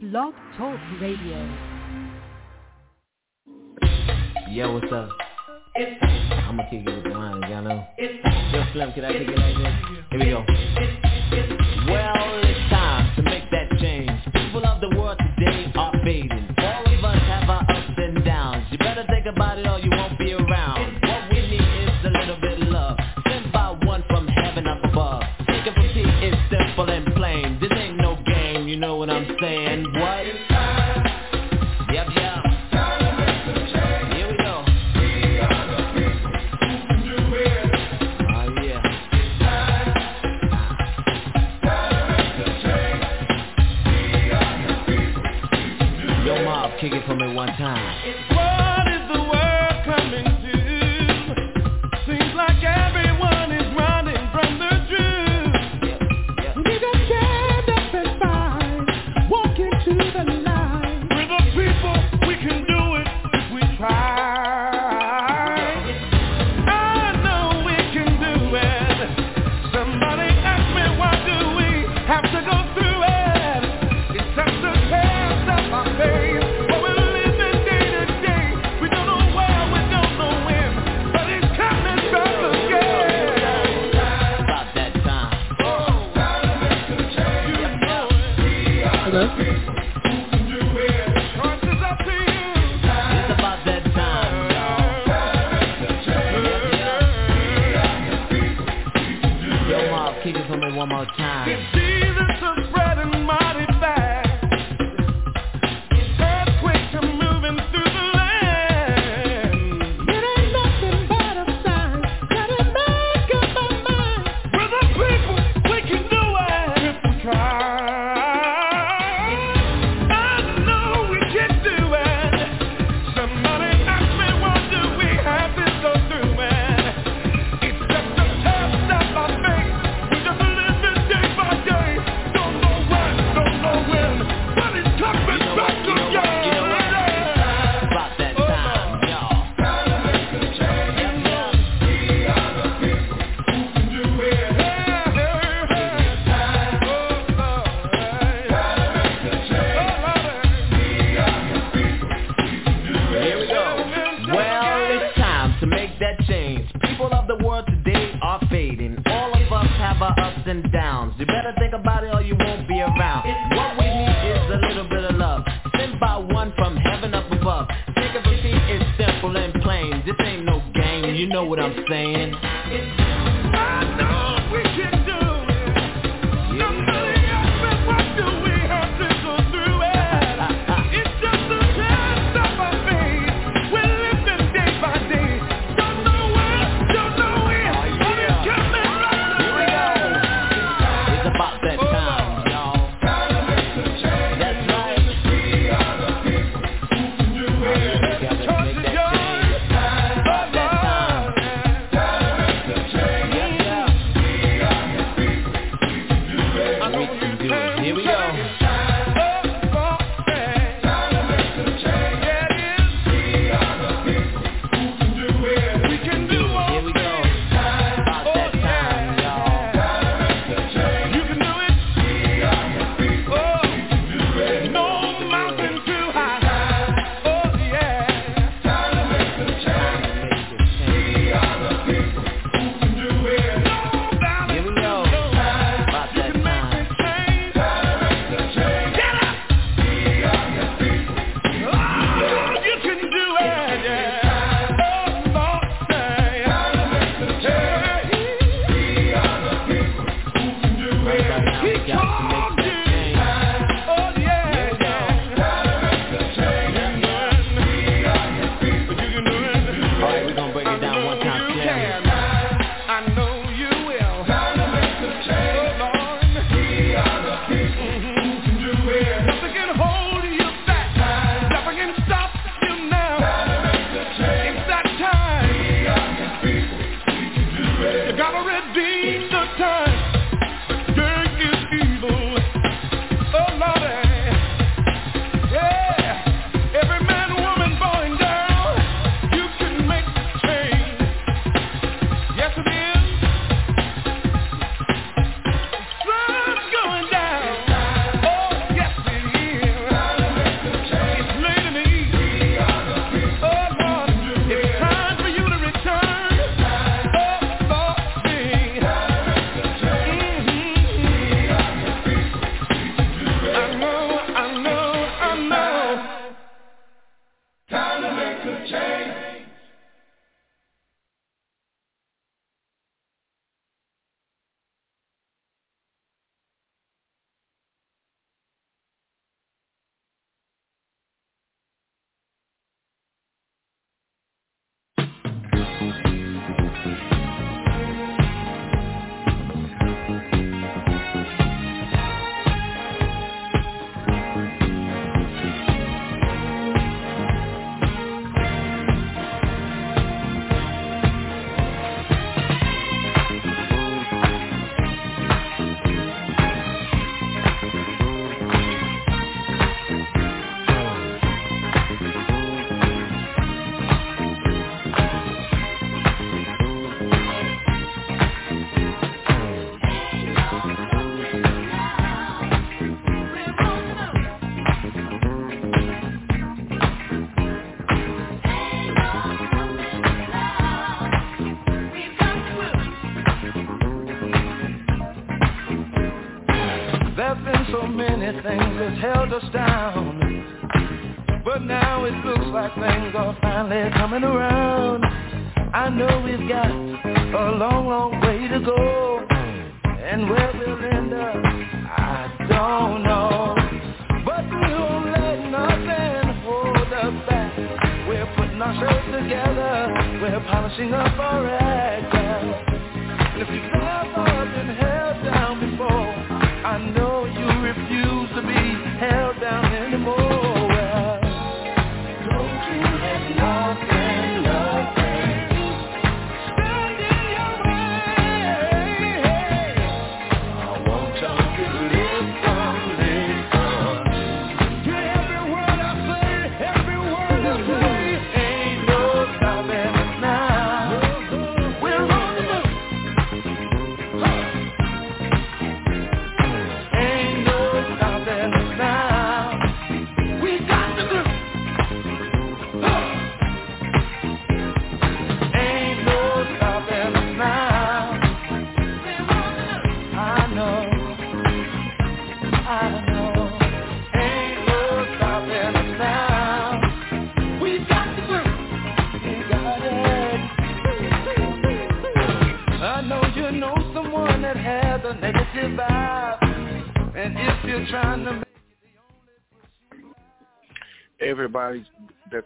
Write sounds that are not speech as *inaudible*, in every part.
Blog Talk Radio. Yo, what's up? I'ma kick it with the y'all know. Yo, Slim, can I kick it like this? Here we go. Well, it's time to make that change. People of the world today are fading.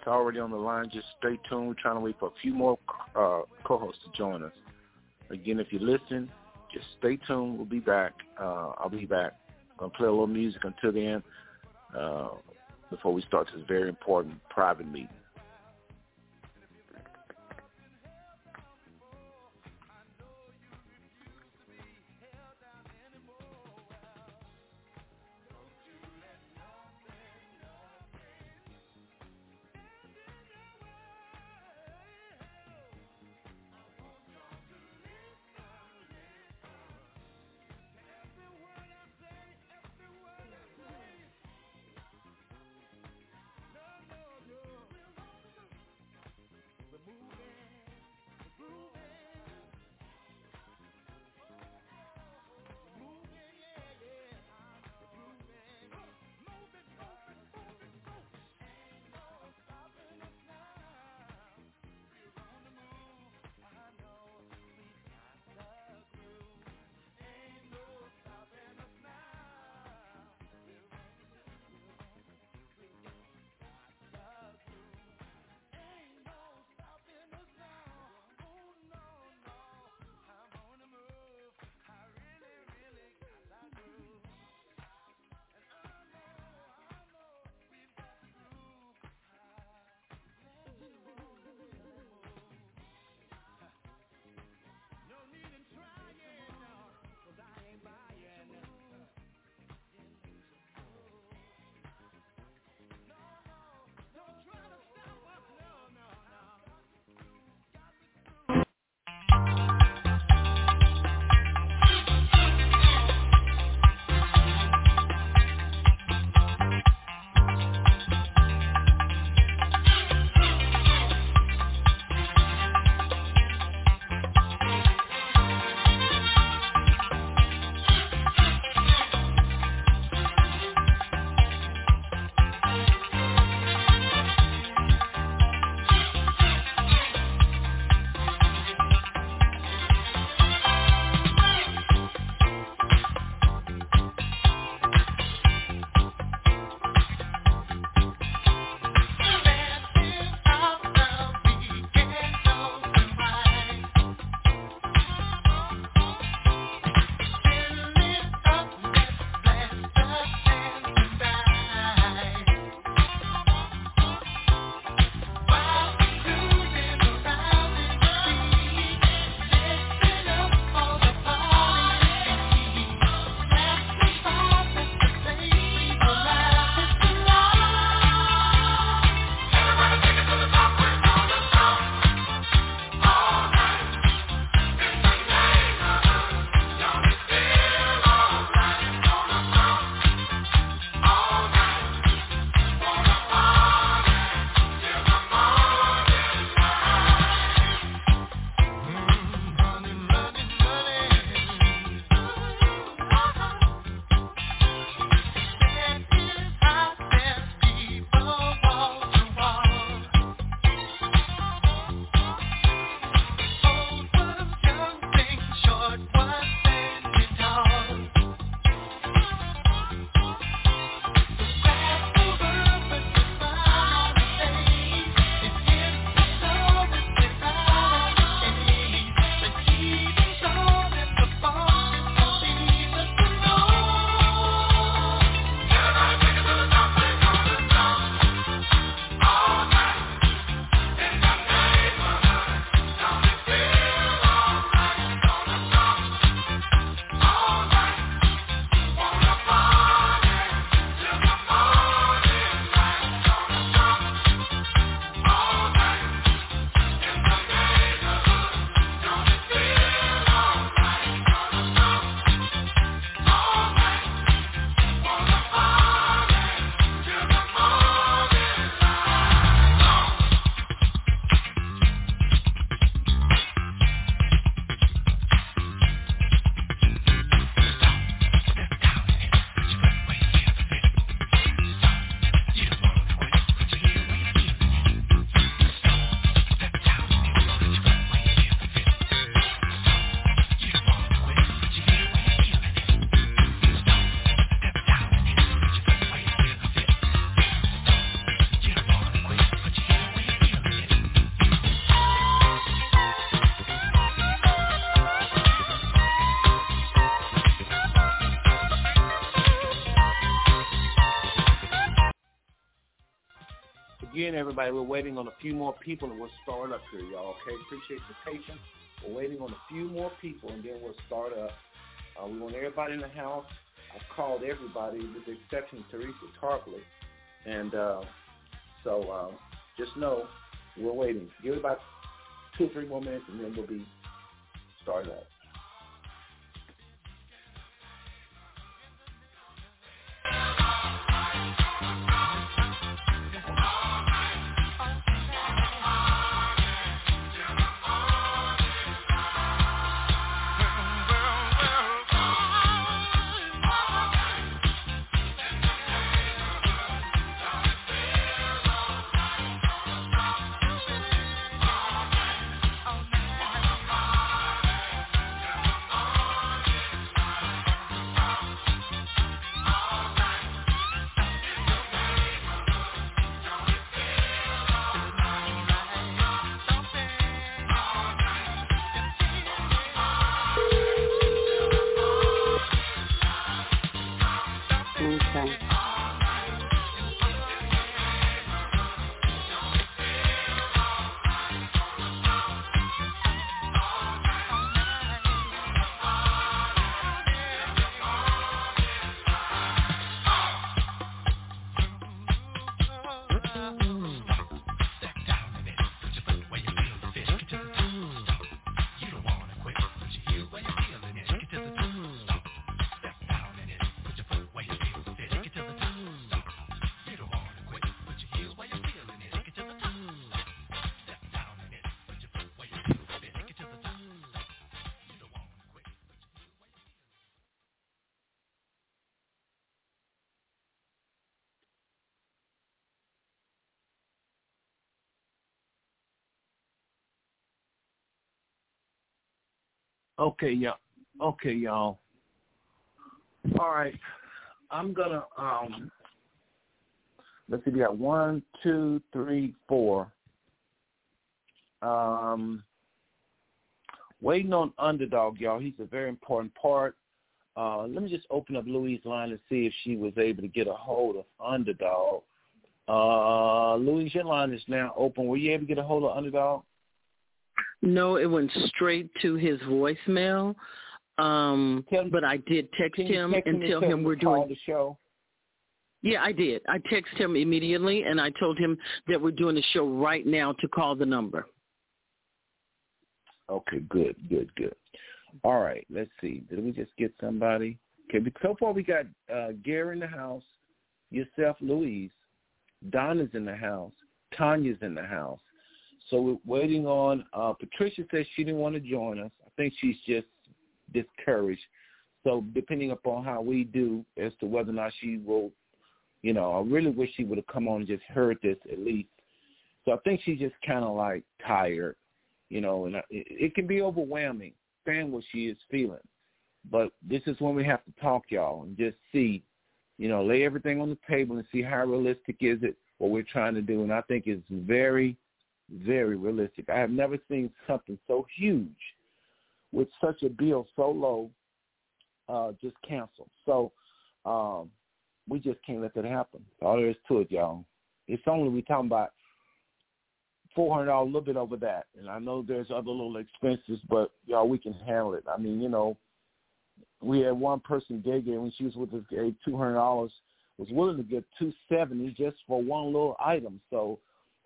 Already on the line, just stay tuned. We're trying to wait for a few more uh, co-hosts to join us. Again, if you listen, just stay tuned. We'll be back. Uh, I'll be back. I'm going to play a little music until then uh, before we start this very important private meeting. Everybody, we're waiting on a few more people and we'll start up here, y'all. Okay, appreciate the patience. We're waiting on a few more people and then we'll start up. Uh, we want everybody in the house. I've called everybody with the exception of Teresa Tarpley. And uh, so uh, just know we're waiting. Give it about two or three more minutes and then we'll be started up. Okay, y'all. Okay, y'all. All right. I'm gonna um let's see, we got one, two, three, four. Um waiting on underdog, y'all. He's a very important part. Uh let me just open up Louise' line and see if she was able to get a hold of underdog. Uh Louise, your line is now open. Were you able to get a hold of underdog? No, it went straight to his voicemail. Um, Tell- but I did text him text and tell him we're doing. the show. Yeah, I did. I texted him immediately and I told him that we're doing the show right now to call the number. Okay, good, good, good. All right, let's see. Did we just get somebody? Okay, so far we got uh, Gary in the house, yourself, Louise, Donna's in the house, Tanya's in the house. So we're waiting on. Uh, Patricia says she didn't want to join us. I think she's just discouraged. So depending upon how we do as to whether or not she will, you know, I really wish she would have come on and just heard this at least. So I think she's just kind of like tired, you know, and it, it can be overwhelming, saying what she is feeling. But this is when we have to talk, y'all, and just see, you know, lay everything on the table and see how realistic is it what we're trying to do. And I think it's very, very realistic. I have never seen something so huge with such a bill so low uh, just canceled. So um, we just can't let that happen. All there is to it, y'all. It's only we talking about four hundred dollars, a little bit over that. And I know there's other little expenses, but y'all, we can handle it. I mean, you know, we had one person, Gay Gay, when she was with us, gave two hundred dollars, was willing to give two seventy just for one little item. So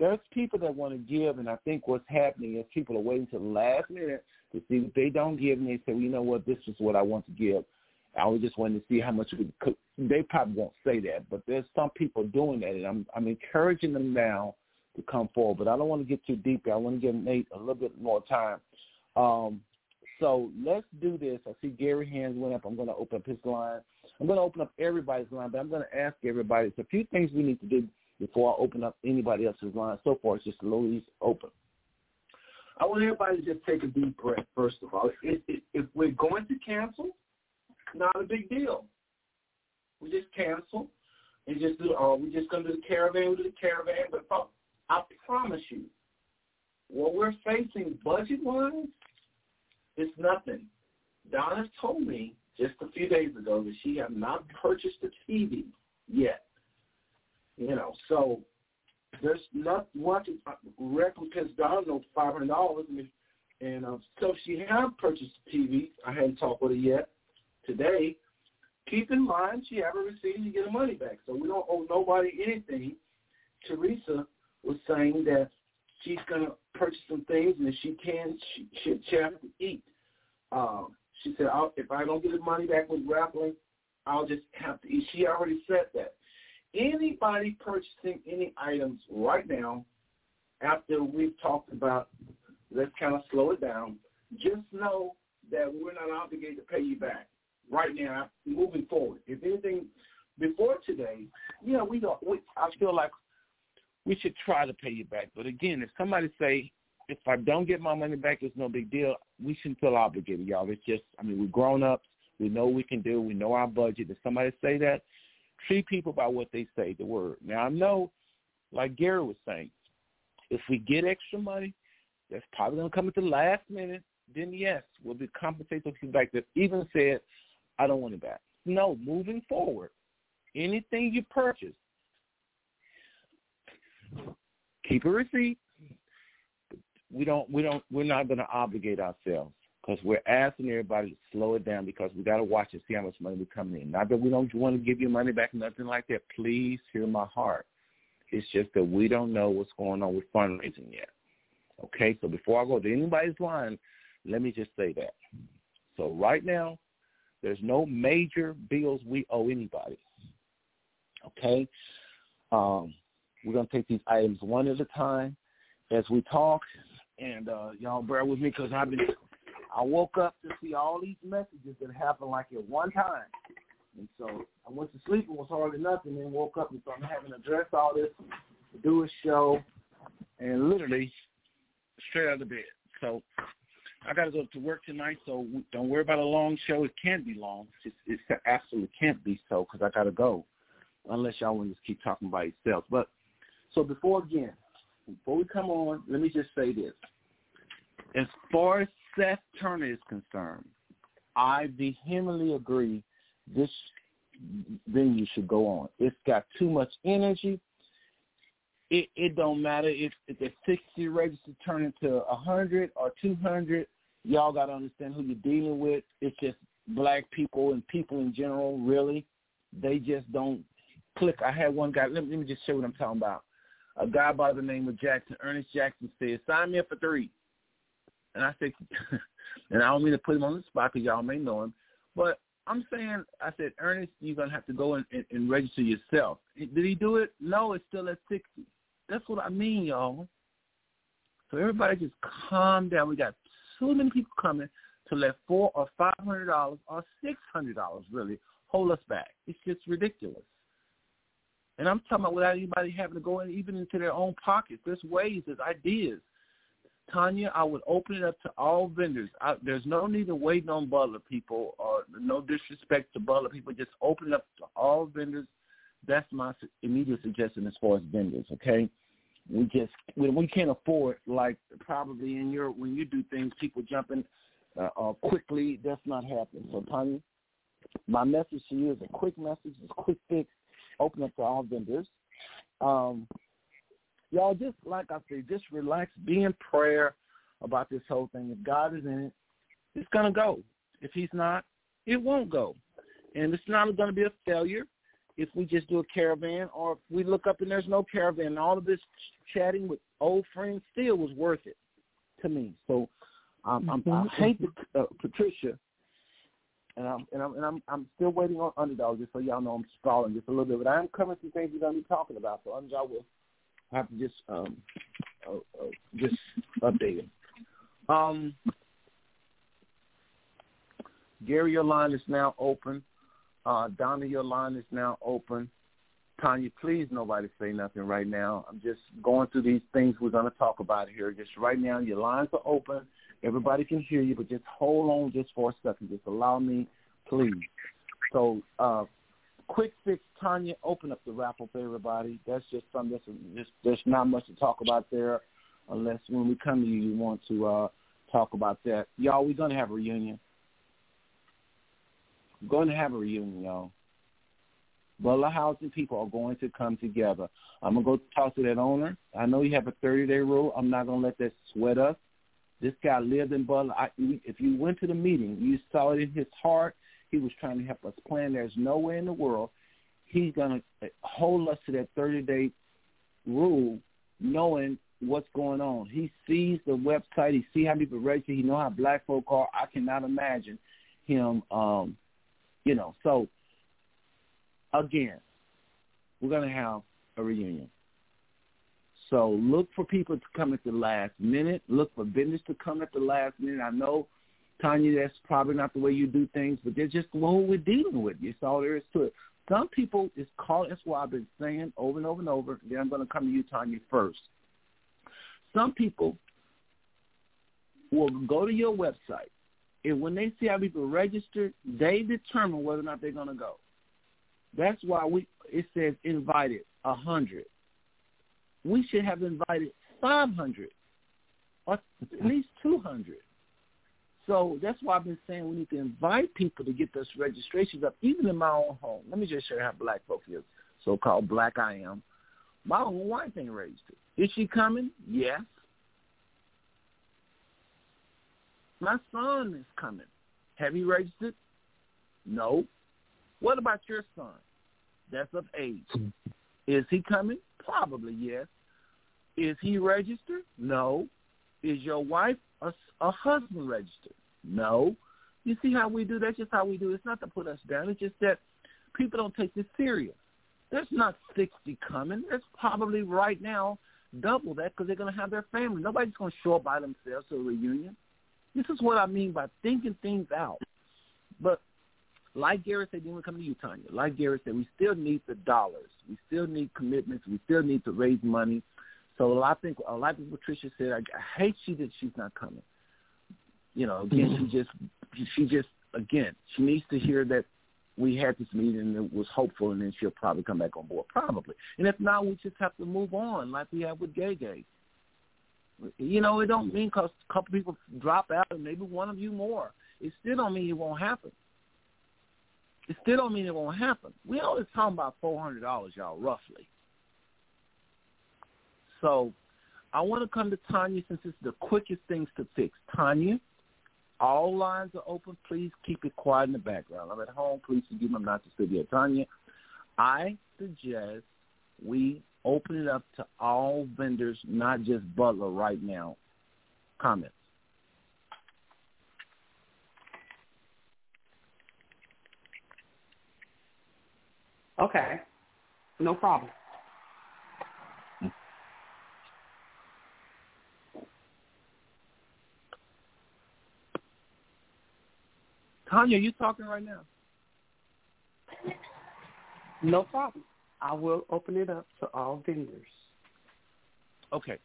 there's people that want to give, and I think what's happening is people are waiting to the last minute to see if they don't give, and they say, well, you know what, this is what I want to give. I was just wanting to see how much we could. They probably won't say that, but there's some people doing that, and I'm I'm encouraging them now to come forward. But I don't want to get too deep. I want to give Nate a little bit more time. Um, so let's do this. I see Gary hands went up. I'm going to open up his line. I'm going to open up everybody's line, but I'm going to ask everybody. There's a few things we need to do before I open up anybody else's line. So far, it's just Louise open. I want everybody to just take a deep breath, first of all. If, if, if we're going to cancel, not a big deal. We just cancel and just do, uh, oh, we're just going to do the caravan, we do the caravan. But I promise you, what we're facing budget-wise is nothing. Donna told me just a few days ago that she has not purchased a TV yet. You know, so there's not one much recompense dollars, no five hundred dollars, and, and uh, so she have purchased a TV. I hadn't talked with her yet today. Keep in mind she have a receipt and you get her money back, so we don't owe nobody anything. Teresa was saying that she's to purchase some things, and if she can, she, she, she have to eat. Um, she said, I'll, if I don't get the money back with grappling, I'll just have to eat. She already said that. Anybody purchasing any items right now, after we've talked about, let's kind of slow it down, just know that we're not obligated to pay you back right now moving forward. If anything, before today, you know, we don't. We, I feel like we should try to pay you back. But again, if somebody say, if I don't get my money back, it's no big deal. We shouldn't feel obligated, y'all. It's just, I mean, we're grown ups. We know we can do. We know our budget. If somebody say that, treat people by what they say, the word. Now I know, like Gary was saying, if we get extra money, that's probably gonna come at the last minute. Then yes, we'll be compensated for people back that even said, I don't want it back. No, moving forward, anything you purchase, keep a receipt. We don't. We don't. We're not going to obligate ourselves because we're asking everybody to slow it down because we got to watch and see how much money we're coming in. Not that we don't want to give you money back, nothing like that. Please hear my heart. It's just that we don't know what's going on with fundraising yet. Okay, so before I go to anybody's line, let me just say that. So right now, there's no major bills we owe anybody. Okay, um, we're gonna take these items one at a time as we talk, and uh, y'all bear with me because I've been I woke up to see all these messages that happened like at one time. And so I went to sleep and was hardly nothing, and woke up and so I'm having to address all this, do a show, and literally straight out of bed. So I got to go to work tonight, so don't worry about a long show. It can't be long. It's, it absolutely can't be so because I got to go, unless y'all want to just keep talking by yourself. But so before again, before we come on, let me just say this. As far as Seth Turner is concerned, I vehemently agree this venue should go on. It's got too much energy. It it don't matter if, if the 60 register turn into 100 or 200. Y'all got to understand who you're dealing with. It's just black people and people in general, really. They just don't click. I had one guy, let me, let me just show what I'm talking about. A guy by the name of Jackson, Ernest Jackson said, sign me up for three. And I said, *laughs* and I don't mean to put him on the spot because y'all may know him, but I'm saying, I said, Ernest, you're to have to go and, and, and register yourself. Did he do it? No, it's still at 60. That's what I mean, y'all. So everybody just calm down. We got so many people coming to let four or five hundred dollars or six hundred dollars really hold us back. It's just ridiculous. And I'm talking about without anybody having to go in even into their own pockets. There's ways, there's ideas. Tanya, I would open it up to all vendors. I, there's no need to wait on Butler people or no disrespect to Butler people. Just open it up to all vendors. That's my immediate suggestion as far as vendors. Okay, we just we, we can't afford like probably in your when you do things, people jumping uh, uh, quickly. That's not happening. So Tanya, my message to you is a quick message, it's a quick fix. Open up to all vendors. Um, y'all just like I say, just relax, be in prayer about this whole thing. If God is in it, it's gonna go. If He's not, it won't go, and it's not going to be a failure if we just do a caravan, or if we look up and there's no caravan. All of this chatting with old friends still was worth it to me. So um, mm-hmm. I'm, I hate the, uh, Patricia, and I'm and I'm and I'm I'm still waiting on underdog. Just so y'all know, I'm stalling just a little bit, but I am covering some things we're gonna be talking about. So underdog will have to just um, uh, uh, just update him. Um, Gary, your line is now open. Uh, Donna, your line is now open. Tanya, please nobody say nothing right now. I'm just going through these things we're going to talk about here. Just right now, your lines are open. Everybody can hear you, but just hold on just for a second. Just allow me, please. So uh, quick fix, Tanya, open up the raffle for everybody. That's just something that's just there's not much to talk about there, unless when we come to you, you want to uh, talk about that. Y'all, we're gonna have a reunion. We're going to have a reunion, y'all. Butler Housing people are going to come together. I'm going to go talk to that owner. I know you have a 30-day rule. I'm not going to let that sweat us. This guy lived in Butler. I, if you went to the meeting, you saw it in his heart. He was trying to help us plan. There's nowhere in the world he's going to hold us to that 30-day rule knowing what's going on. He sees the website. He see how people register. He know how black folk are. I cannot imagine him, um, you know. So, again, we're going to have a reunion. So look for people to come at the last minute. Look for business to come at the last minute. I know, Tanya, that's probably not the way you do things, but they're just one we're dealing with. That's all there is to it. Some people is called. That's why I've been saying over and over and over. Then I'm going to come to you, Tanya, first. Some people will go to your website, and when they see how people register, they determine whether or not they're going to go. That's why we it says invited a hundred we should have invited 500 or at least 200. So that's why I've been saying we need to invite people to get those registrations up, even in my own home. Let me just show you how black folks is, so-called black I am. My own wife ain't registered. Is she coming? Yes. My son is coming. Have you registered? No. What about your son? That's of age. *laughs* Is he coming? Probably yes. Is he registered? No. Is your wife a, a husband registered? No. You see how we do? That's just how we do. It's not to put us down. It's just that people don't take this serious. There's not 60 coming. There's probably right now double that because they're going to have their family. Nobody's going to show up by themselves to a reunion. This is what I mean by thinking things out. But like Gary said, then we come to you, Tanya. Like Gary said, we still need the dollars. We still need commitments. We still need to raise money. So of think a lot of people Patricia said, I, I hate she that she's not coming. You know, again, she mm-hmm. just she just again she needs to hear that we had this meeting and it was hopeful, and then she'll probably come back on board, probably. And if not, we just have to move on, like we have with Gay Gay. You know, it don't mean because a couple people drop out, and maybe one of you more. It still don't mean it won't happen. It still don't mean it won't happen. We always talking about four hundred dollars, y'all, roughly. So I want to come to Tanya since it's the quickest things to fix. Tanya, all lines are open. Please keep it quiet in the background. I'm at home. Please forgive me. I'm not the studio. Tanya, I suggest we open it up to all vendors, not just Butler right now. Comments? Okay. No problem. Tanya, are you talking right now? No problem. I will open it up to all vendors. Okay.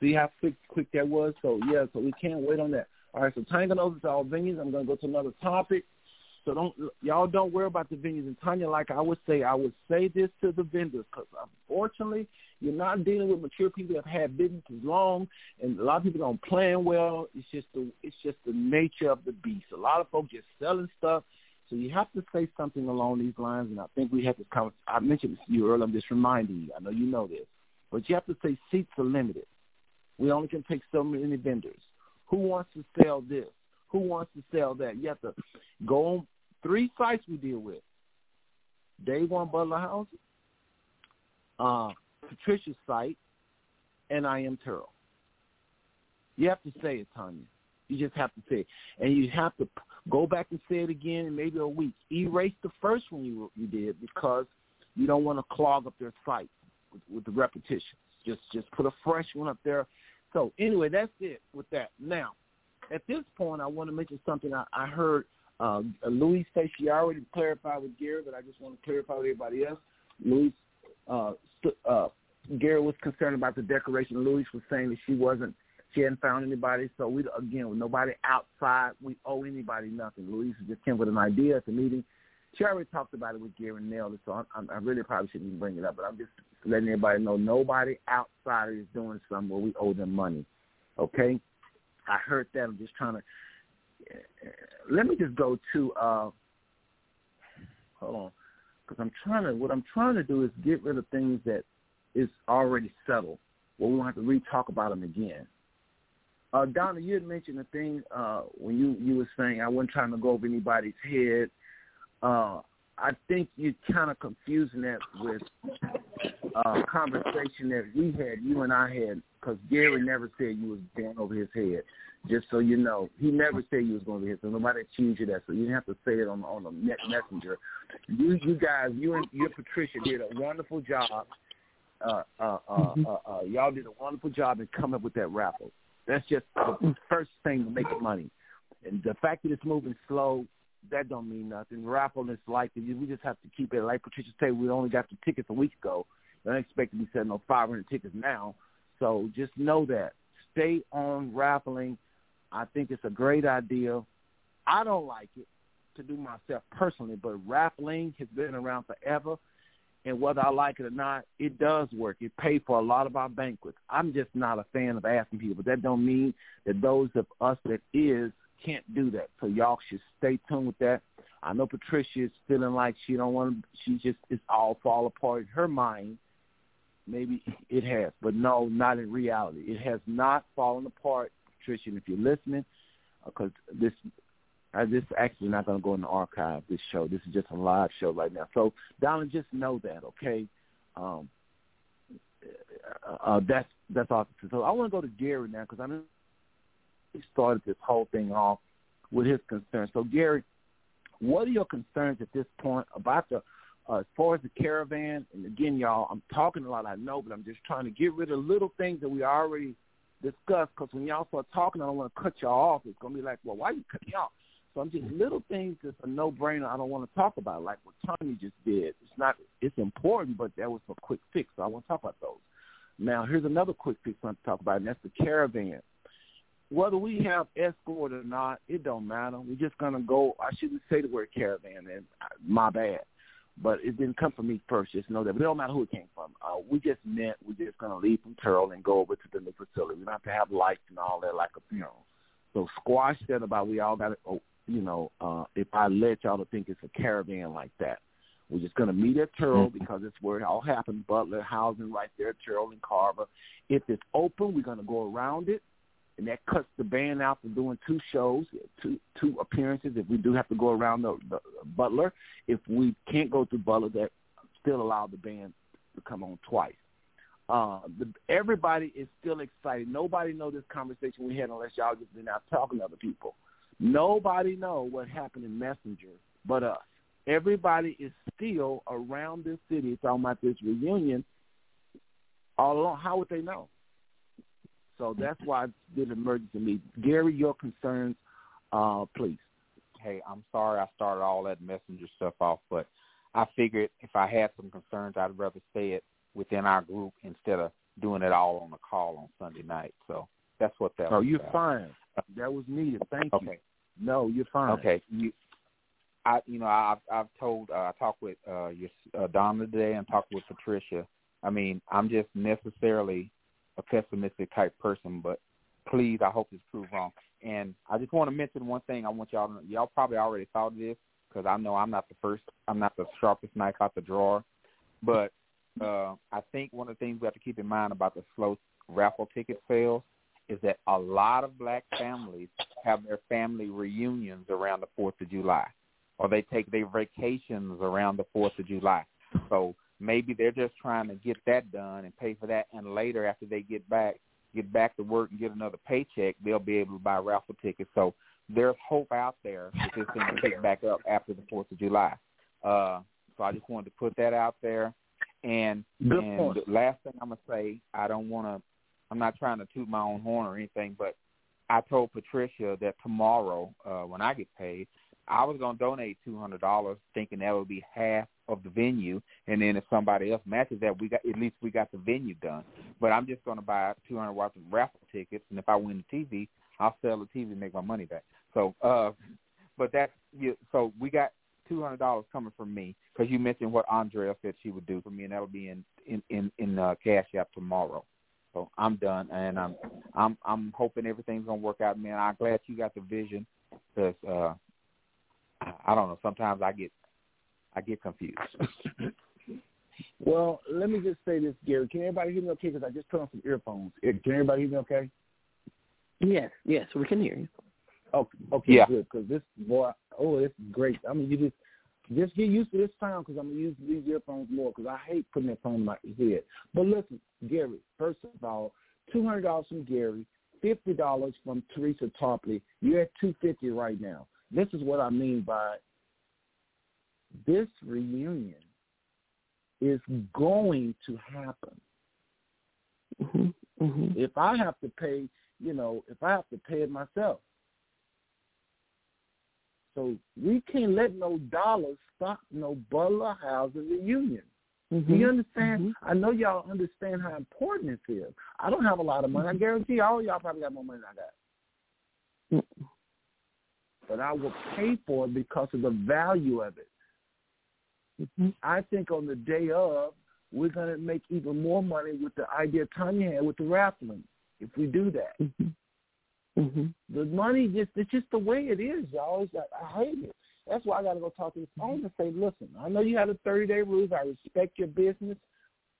See how quick quick that was? So yeah, so we can't wait on that. All right, so Tanya open to all venues. I'm gonna go to another topic. So don't y'all don't worry about the venues. And Tanya, like I would say, I would say this to the vendors because unfortunately, you're not dealing with mature people that have had businesses long, and a lot of people don't plan well. It's just the it's just the nature of the beast. A lot of folks just selling stuff. So you have to say something along these lines, and I think we have to come. I mentioned this to you earlier. I'm just reminding you. I know you know this, but you have to say seats are limited. We only can take so many vendors. Who wants to sell this? Who wants to sell that? You have to go on three sites we deal with. Day One Butler House, uh, Patricia's site, and I am Terrell. You have to say it, Tanya. You just have to say it. And you have to go back and say it again in maybe a week. Erase the first one you you did because you don't want to clog up their site with, with the repetitions. Just just put a fresh one up there. So anyway, that's it with that. Now, at this point, I want to mention something I, I heard uh, Louis said she already clarified with Gary, but I just want to clarify with everybody else. Louis, uh, uh, Gary was concerned about the decoration. Louis was saying that she wasn't, she hadn't found anybody. So we, again, with nobody outside, we owe anybody nothing. Louis just came with an idea at the meeting. She already talked about it with Gary and nailed it, so I, I really probably shouldn't even bring it up. But I'm just letting everybody know nobody outside is doing something where we owe them money. Okay, I heard that. I'm just trying to let me just go to uh hold on. because I'm trying to. What I'm trying to do is get rid of things that is already settled. Well, we won't have to re-talk about them again. Uh, Donna, you had mentioned a thing uh, when you you were saying I wasn't trying to go over anybody's head. Uh, I think you're kind of confusing that with uh, conversation that we had, you and I had, because Gary never said you was going over his head. Just so you know, he never said you was going to be here, So nobody accused you that. So you didn't have to say it on on the messenger. You you guys, you and you and Patricia did a wonderful job. Uh, uh, uh, mm-hmm. uh, uh, y'all did a wonderful job in coming up with that raffle. That's just the first thing to make money. And the fact that it's moving slow, that don't mean nothing. Raffle is like we just have to keep it. Like Patricia said, we only got the tickets a week ago. I don't expect to be selling no 500 tickets now. So just know that. Stay on raffling. I think it's a great idea. I don't like it to do myself personally, but raffling has been around forever. And whether I like it or not, it does work. It pays for a lot of our banquets. I'm just not a fan of asking people. That don't mean that those of us that is can't do that. So y'all should stay tuned with that. I know Patricia is feeling like she don't want to. She just it's all fall apart in her mind. Maybe it has, but no, not in reality. It has not fallen apart, And if you're listening, because uh, this uh, this actually not going to go in the archive. This show, this is just a live show right now. So, Donna, just know that, okay? Um, uh, uh, that's that's all. So I want to go to Gary now because I know he started this whole thing off with his concerns. So, Gary, what are your concerns at this point about the uh, as far as the caravan? And again, y'all, I'm talking a lot, I know, but I'm just trying to get rid of little things that we already discussed. Because when y'all start talking, I don't want to cut y'all off. It's gonna be like, well, why you cut me off? So I'm just little things that's a no-brainer. I don't want to talk about, like what Tony just did. It's not, it's important, but that was a quick fix. So I want to talk about those. Now, here's another quick fix I want to talk about, and that's the caravan whether we have escort or not, it don't matter. We're just gonna go. I shouldn't say the word caravan, and uh, my bad, but it didn't come from me first. Just know that. But it don't matter who it came from. Uh, we just met. We're just gonna leave from Terrell and go over to the new facility. We don't have to have lights and all that like a funeral. So squash that about we all got to. Oh, you know, uh, if I let y'all to think it's a caravan like that. We're just going to meet at Terrell mm-hmm. because it's where it all happened. Butler housing right there, Terrell and Carver. If it's open, we're going to go around it and that cuts the band out from doing two shows, two two appearances. If we do have to go around the, the Butler, if we can't go through Butler, that still allow the band to come on twice. Uh, the, everybody is still excited. Nobody know this conversation we had unless y'all just been out talking to other people. Nobody know what happened in Messenger but us. Everybody is still around this city talking about this reunion all along. How would they know? So that's why I did emergency meeting. Gary, your concerns, uh, please. Hey, I'm sorry I started all that messenger stuff off, but I figured if I had some concerns, I'd rather say it within our group instead of doing it all on the call on Sunday night. So that's what that. Oh, was you're about. fine. That was needed. Thank okay. you. No, you're fine. Okay. You, I, you know, I've I've told uh, I talked with uh, your uh, Donna today and talked with Patricia. I mean, I'm just necessarily a pessimistic type person, but please, I hope it's proved wrong. And I just want to mention one thing. I want y'all to. Y'all probably already thought of this because I know I'm not the first. I'm not the sharpest knife out the drawer. But uh, I think one of the things we have to keep in mind about the slow raffle ticket sales is that a lot of black families have their family reunions around the Fourth of July, or they take their vacations around the Fourth of July. So maybe they're just trying to get that done and pay for that, and later after they get back, get back to work and get another paycheck, they'll be able to buy raffle tickets. So there's hope out there that this thing will pick back up after the Fourth of July. Uh, so I just wanted to put that out there. And Good and point. the last thing I'm gonna say, I don't want to. I'm not trying to toot my own horn or anything, but I told Patricia that tomorrow, uh, when I get paid, I was gonna donate two hundred dollars, thinking that would be half of the venue, and then if somebody else matches that, we got at least we got the venue done. But I'm just gonna buy two hundred worth of raffle tickets, and if I win the TV, I'll sell the TV and make my money back. So, uh, but that's so we got two hundred dollars coming from me because you mentioned what Andrea said she would do for me, and that'll be in in in, in uh, Cash App tomorrow. So I'm done, and I'm I'm I'm hoping everything's gonna work out, man. I'm glad you got the vision because uh, I don't know. Sometimes I get I get confused. *laughs* well, let me just say this, Gary. Can everybody hear me okay? Because I just put on some earphones. Eh, can everybody hear me okay? Yes, yes, we can hear you. Okay, okay, yeah. good. Because this boy, oh, it's great. I mean, you just just get used to this sound because I'm gonna use these earphones more because I hate putting that phone in my head. But listen, Gary. First of all, two hundred dollars from Gary, fifty dollars from Teresa Tarpley. You're at two fifty right now. This is what I mean by this reunion is going to happen. Mm-hmm. Mm-hmm. If I have to pay, you know, if I have to pay it myself. So we can't let no dollars stop no Butler housing reunion. Mm-hmm. Do you understand? Mm-hmm. I know y'all understand how important this is. I don't have a lot of money. I guarantee all y'all probably got more money than I got. Mm-hmm. But I will pay for it because of the value of it. Mm-hmm. I think on the day of, we're going to make even more money with the idea Tanya had with the raffling if we do that. Mm-hmm. Mm-hmm. The money just it's just the way it is, y'all. It's like, I hate it. That's why I got to go talk to this phone and say, listen, I know you have a 30-day rules. I respect your business.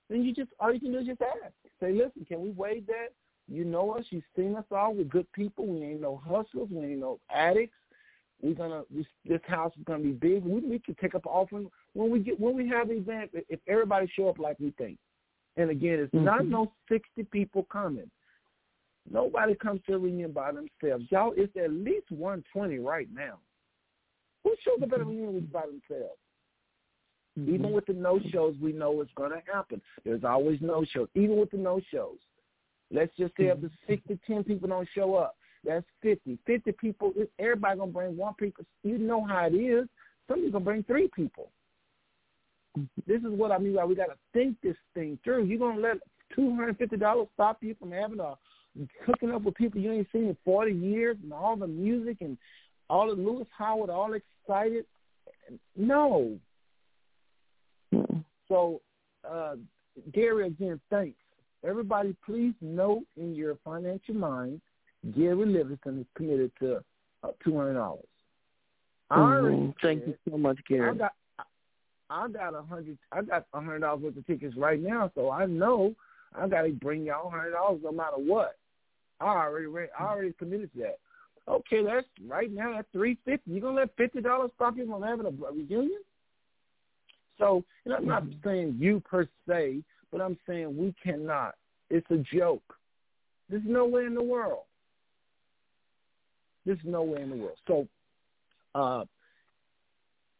Then you just all you can do is just ask. Say, listen, can we waive that? You know us. You've seen us all. We're good people. We ain't no hustlers. We ain't no addicts. We're gonna this, this house is gonna be big. We, we can take up offering when we get when we have an event. If everybody show up like we think, and again, it's mm-hmm. not no sixty people coming. Nobody comes to a reunion by themselves. Y'all, it's at least one twenty right now. Who shows up at a reunion by themselves? Mm-hmm. Even with the no shows, we know it's going to happen. There's always no shows. Even with the no shows, let's just say if the six to ten people don't show up, that's 50. 50 people, everybody going to bring one people. You know how it is. Somebody's going to bring three people. This is what I mean by we got to think this thing through. You're going to let $250 stop you from having a hooking up with people you ain't seen in 40 years and all the music and all of Lewis Howard all excited? No. So, uh, Gary, again, thanks. Everybody, please note in your financial mind Gary Livingston is committed to uh, two hundred dollars. Mm-hmm. Thank you so much, Gary. I got I got a hundred I got a hundred dollars worth of tickets right now, so I know I got to bring y'all hundred dollars no matter what. I already I already committed to that. Okay, that's right now at three fifty. You gonna let fifty dollars stop you from having a, a reunion? So, and I'm not saying you per se, but I'm saying we cannot. It's a joke. There's no way in the world. There's no way in the world. So, uh,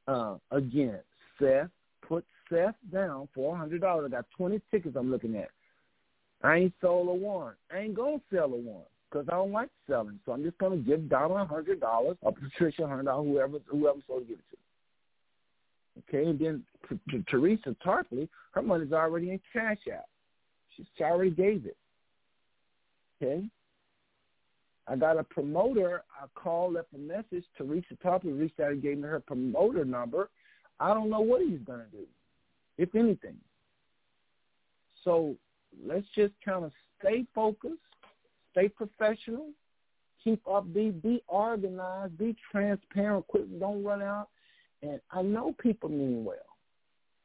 uh, again, Seth, put Seth down for a hundred dollars. I got twenty tickets I'm looking at. I ain't sold a one. I ain't gonna sell a one because I don't like selling. So I'm just gonna give Donna a hundred dollars or Patricia a hundred dollars, whoever whoever's supposed to give it to. Okay, and then Teresa Tarpley, her money's already in Cash App. She already gave it. Okay. I got a promoter. I called, left a message. Teresa Tarpley reached out and gave me her promoter number. I don't know what he's going to do, if anything. So let's just kind of stay focused, stay professional, keep up, be be organized, be transparent, quit, don't run out. And I know people mean well.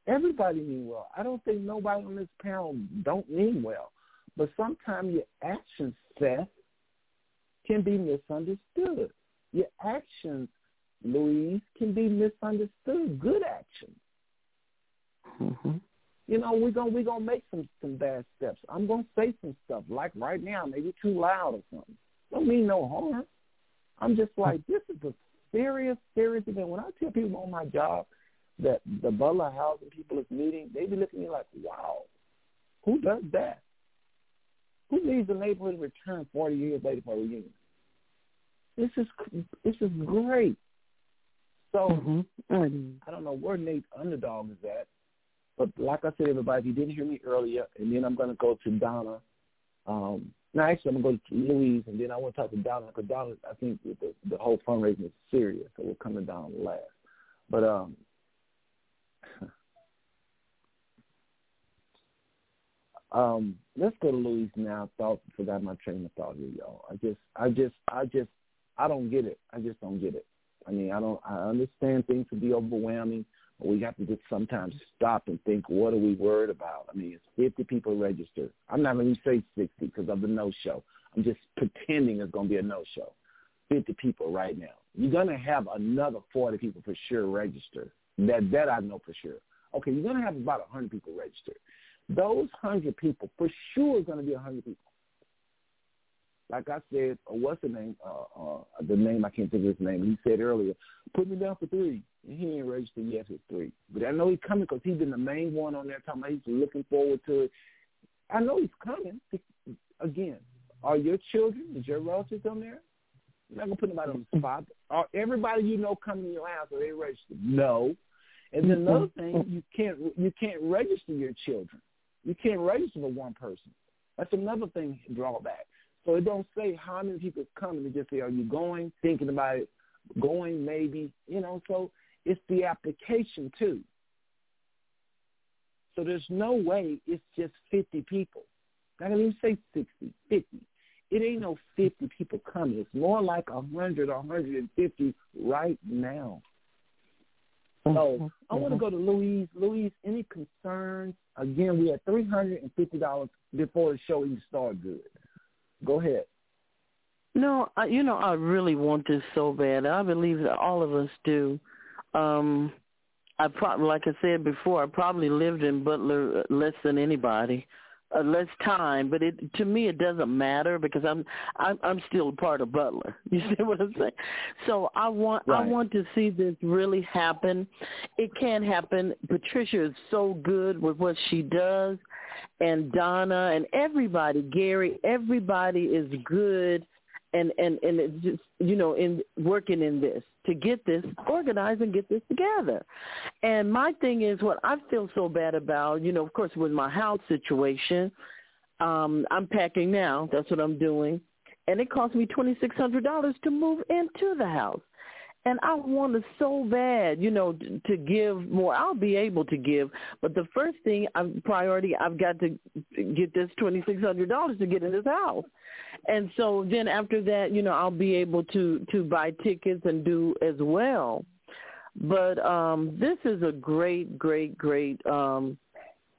Everybody mean well. I don't think nobody on this panel don't mean well. But sometimes your actions, Seth, can be misunderstood. Your actions, Louise, can be misunderstood. Good actions. Mm-hmm. You know, we're gonna we're gonna make some some bad steps. I'm gonna say some stuff like right now, maybe too loud or something. Don't mean no harm. I'm just like this is a serious, serious event. When I tell people on my job that the Butler housing people is meeting, they be looking at me like, Wow, who does that? Who needs the neighborhood to return 40 years later for a reunion? This is this is great. So mm-hmm. I don't know where Nate Underdog is at, but like I said, everybody, if you didn't hear me earlier, and then I'm going to go to Donna. Um, no, actually, I'm going to go to Louise, and then I want to talk to Donna because Donna, I think the the whole fundraising is serious, so we're coming down last. But um, *sighs* Um, let's go to Louise now. Thought forgot my train of thought here, y'all. I just, I just, I just, I don't get it. I just don't get it. I mean, I don't. I understand things to be overwhelming, But we have to just sometimes stop and think, what are we worried about? I mean, it's 50 people registered. I'm not going to say 60 because of the no-show. I'm just pretending it's going to be a no-show. 50 people right now. You're going to have another 40 people for sure registered. That, that I know for sure. Okay, you're going to have about 100 people registered. Those 100 people for sure is going to be 100 people like I said, uh, what's the name? Uh, uh, the name I can't think of his name. He said earlier, put me down for three. And he ain't registered yet for three. But I know he's coming because he's been the main one on there talking about he's looking forward to it. I know he's coming. Again, are your children, is your relatives on there? You're not gonna put anybody on the spot. Are everybody you know coming to your house are they registered? No. And then another *laughs* thing, you can't you can't register your children. You can't register for one person. That's another thing drawback. So it don't say how many people coming. It just say, are you going, thinking about it, going maybe, you know. So it's the application too. So there's no way it's just 50 people. I don't even say 60, 50. It ain't no 50 people coming. It's more like 100 or 150 right now. So. I want to go to Louise. Louise, any concerns? Again, we had $350 before the show even started good. Go ahead. No, I, you know, I really want this so bad. I believe that all of us do. Um, I probably, like I said before, I probably lived in Butler less than anybody, uh, less time. But it to me, it doesn't matter because I'm I'm, I'm still part of Butler. *laughs* You see what I'm saying? So I want right. I want to see this really happen. It can happen. Patricia is so good with what she does and Donna and everybody, Gary, everybody is good and and and it's just you know in working in this to get this organized and get this together. And my thing is what I feel so bad about, you know, of course with my house situation, um I'm packing now, that's what I'm doing. And it cost me $2600 to move into the house and I want to so bad, you know, to give more. I'll be able to give, but the first thing, I'm priority, I've got to get this twenty six hundred dollars to get in this house, and so then after that, you know, I'll be able to to buy tickets and do as well. But um this is a great, great, great um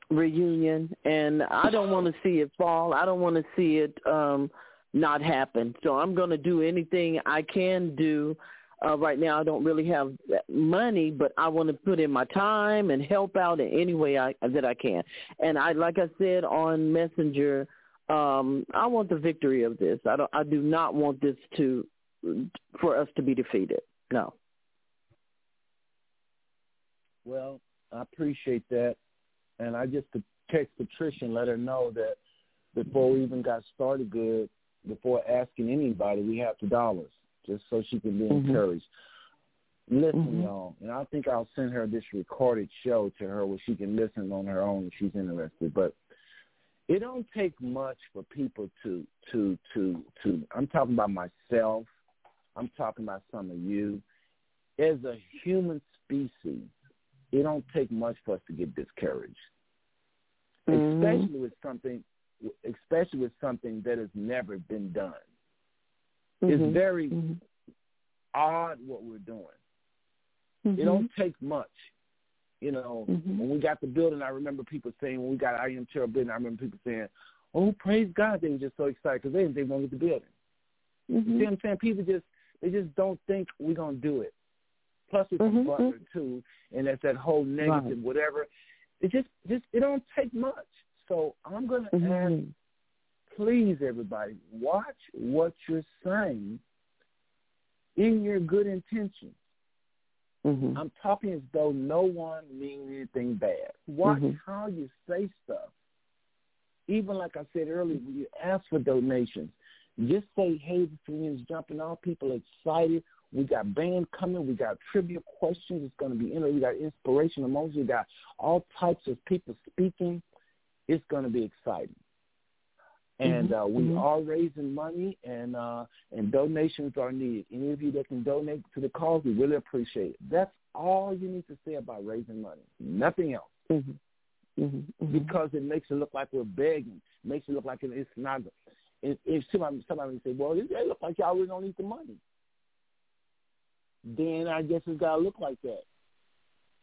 reunion, and I don't want to see it fall. I don't want to see it um not happen. So I'm going to do anything I can do uh, right now I don't really have money, but I want to put in my time and help out in any way I, that I can. And I, like I said on Messenger, um, I want the victory of this. I don't. I do not want this to for us to be defeated. No. Well, I appreciate that, and I just text Patricia and let her know that before we even got started, good, before asking anybody, we have the dollars just so she can be mm-hmm. encouraged. Listen, mm-hmm. y'all, and I think I'll send her this recorded show to her where she can listen on her own if she's interested. But it don't take much for people to to to to. I'm talking about myself. I'm talking about some of you. As a human species, it don't take much for us to get discouraged, mm-hmm. especially with something, especially with something that has never been done. Mm-hmm. It's very mm-hmm. odd what we're doing. Mm-hmm. It don't take much. You know, mm-hmm. when we got the building, I remember people saying when we got I am Terrell building, I remember people saying, "Oh, praise God!" They were just so excited because they they want to get the building. Mm-hmm. You see what I'm saying? People just they just don't think we're gonna do it. Plus, it's mm-hmm. Butler too, and that's that whole negative right. whatever. It just just it don't take much. So I'm gonna mm-hmm. ask please, everybody, watch what you're saying in your good intentions. Mm-hmm. I'm talking as though no one means anything bad. Watch mm-hmm. how you say stuff. Even like I said earlier, when you ask for donations, just say, hey, the community's jumping off. People are excited. We got band coming. We got trivia questions. It's going to be, you know, we got inspirational moments. We got all types of people speaking. It's going to be exciting and mm-hmm. uh, we mm-hmm. are raising money and uh, and donations are needed. Any of you that can donate to the cause, we really appreciate it. That's all you need to say about raising money. Nothing else. Mm-hmm. Mm-hmm. mm-hmm. Because it makes it look like we're begging. It makes it look like it's not. If, if somebody somebody say, "Well, it, it look like y'all really don't need the money," then I guess it's got to look like that.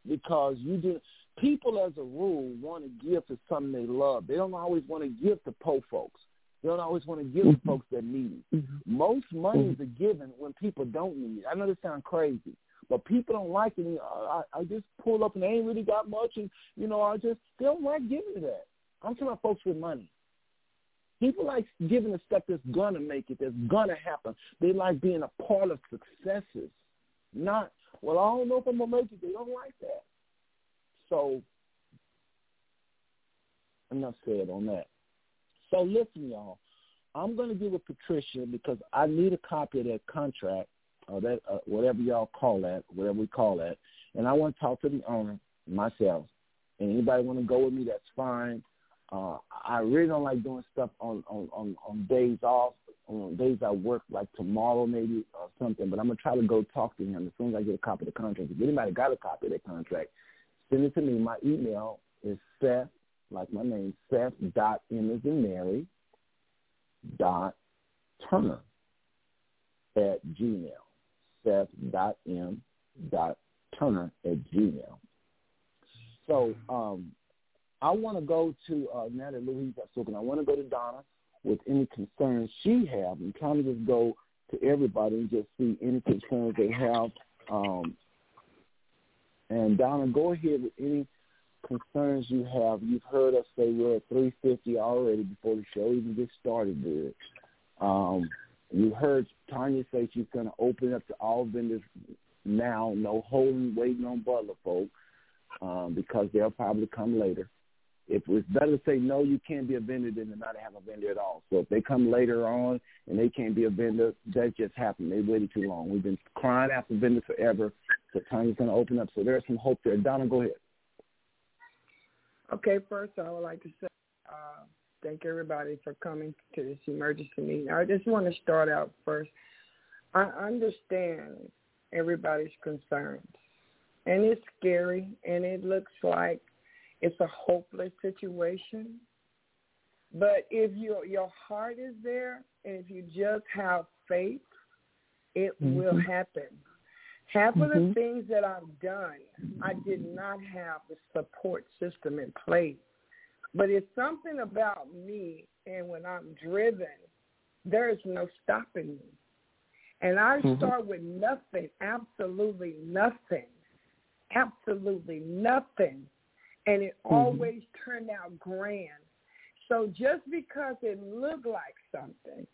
because you do. People, as a rule, want to give to something they love. They don't always want to give to poor folks. They don't always want to give mm-hmm. to folks that need it. Mm-hmm. Most monies mm-hmm. are given when people don't need it. I know this sounds crazy, but people don't like it. I, I just pull up and they ain't really got much, and you know, I just they don't like giving that. I'm talking about folks with money. People like giving the stuff that's gonna make it, that's gonna happen. They like being a part of successes, not well. I don't know if I'm gonna make it. They don't like that. So enough said on that. So listen, y'all. I'm going to give it Patricia because I need a copy of that contract or that uh, whatever y'all call that, whatever we call that, and I want to talk to the owner myself. And anybody want to go with me, that's fine. Uh, I really don't like doing stuff on on on, on days off, on days I work, like tomorrow maybe or something. But I'm gonna try to go talk to him as soon as I get a copy of the contract. If anybody got a copy of that contract, send it to me. My email is Seth, like my name, Seth dot M as in Mary dot Turner at Gmail. Seth dot M dot Turner at Gmail. So um, I want to go to uh, now that Louise got spoken. I want to go to Donna with any concerns she have, and kind of just go to everybody and just see any concerns they have. Um, and Donna, go ahead with any concerns you have. You've heard us say we're at 350 already before the show even gets started. Good. Um, you heard Tanya say she's going to open up to all vendors now, no holding, waiting on Butler folk, um, because they'll probably come later. If it's better to say no, you can't be a vendor than to not have a vendor at all. So if they come later on and they can't be a vendor, that just happened. They waited too long. We've been crying after vendors forever. So Tanya's going to open up. So there's some hope there. Donna, go ahead. Okay, first I would like to say uh, thank everybody for coming to this emergency meeting. I just want to start out first. I understand everybody's concerns, and it's scary, and it looks like it's a hopeless situation. But if your your heart is there, and if you just have faith, it mm-hmm. will happen. Half mm-hmm. of the mm-hmm. things that I've done, I did not have the support system in place. But it's something about me, and when I'm driven, there is no stopping me. And I mm-hmm. start with nothing, absolutely nothing, absolutely nothing. And it mm-hmm. always turned out grand. So just because it looked like something,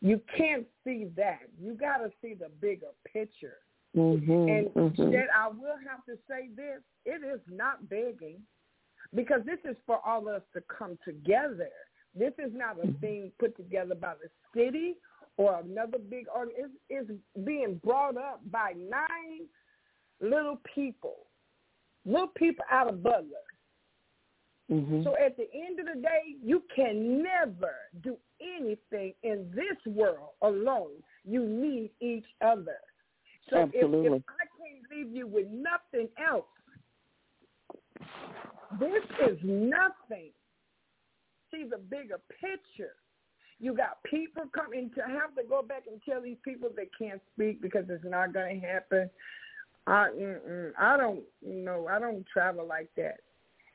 you can't see that. You got to see the bigger picture. Mm-hmm, and mm-hmm. that I will have to say this, it is not begging because this is for all of us to come together. This is not a mm-hmm. thing put together by the city or another big organization. It's, it's being brought up by nine little people, little people out of Butler. Mm-hmm. So at the end of the day, you can never do anything in this world alone. You need each other. So Absolutely. If, if I can't leave you with nothing else, this is nothing. See the bigger picture. You got people coming to have to go back and tell these people they can't speak because it's not going to happen. I mm-mm, I don't you know I don't travel like that.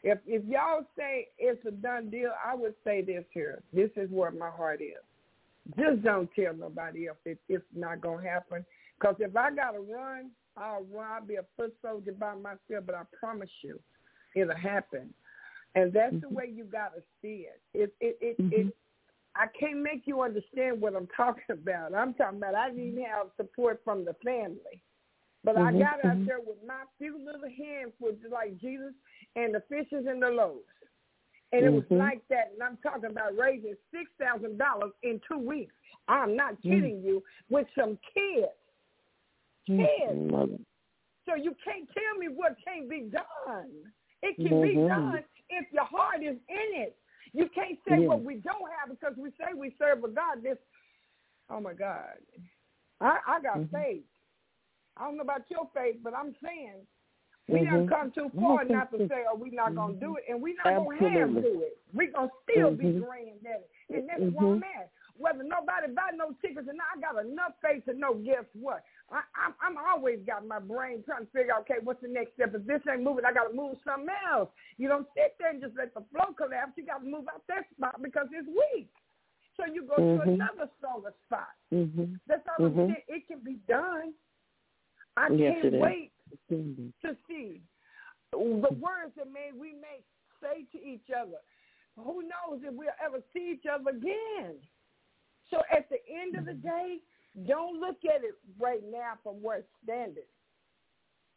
If if y'all say it's a done deal, I would say this here. This is where my heart is. Just don't tell nobody else it, it's not gonna happen. Because if I got to run, I'll run. I'll be a foot soldier by myself, but I promise you, it'll happen. And that's mm-hmm. the way you got to see it. It, it, it, mm-hmm. it, I can't make you understand what I'm *laughs* talking about. I'm talking about I didn't even have support from the family. But mm-hmm. I got out mm-hmm. there with my few little hands with like Jesus and the fishes and the loaves. And it was Mm-hmm. like that. And I'm talking about raising $6,000 in two weeks. I'm not kidding you, with some kids kids. So you can't tell me what can't be done. It can mm-hmm. be done if your heart is in it. You can't say yeah. what we don't have because we say we serve a God. This, oh my God, I, I got mm-hmm. faith. I don't know about your faith, but I'm saying we mm-hmm. have come too far not to say, oh, we're not going to do it, and we're not going to have to do it. We're going to still be Mm-hmm. grand at it. And that's where I'm at. Whether nobody buy no tickets or not, I got enough faith to know, guess what? I, I'm, I'm always got my brain trying to figure out, okay, what's the next step? If this ain't moving, I got to move something else. You don't sit there and just let the flow collapse. You got to move out that spot because it's weak. So you go Mhm. to another stronger spot. Mm-hmm. That's all Mhm. I'm saying. It can be done. I Yes, can't wait to see the words that may we may say to each other. Who knows if we'll ever see each other again? So at the end of the day, don't look at it right now from where it's standing.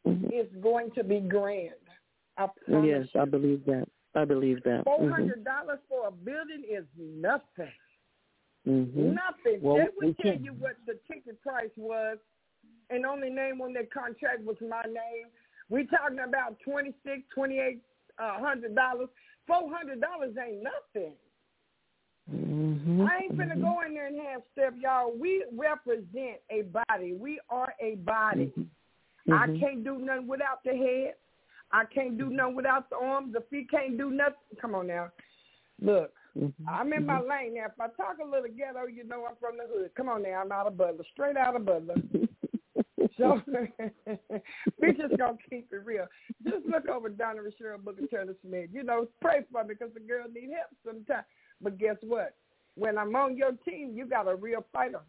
Mhm. It's going to be grand. I Yes, I believe that. I believe that. Four hundred dollars for a building is nothing. Mhm. Nothing. Well, they we would tell you what the ticket price was, and only name on that contract was my name. We talking about twenty six, twenty eight uh, hundred dollars. Four hundred dollars ain't nothing. Mhm. I ain't finna go in there and have step, y'all. We represent a body. We are a body. I Mhm. can't do nothing without the head. I can't do nothing without the arms. The feet can't do nothing. Come on now. Look, Mhm. I'm in my lane now. If I talk a little ghetto, you know I'm from the hood. Come on now, I'm out of Butler, straight out of Butler. So *laughs* *laughs* we just gonna keep it real. Just look over Donna Rochelle Booker Turner Smith. You know, pray for me because the girl need help sometimes. But guess what? When I'm on your team, you got a real fighter,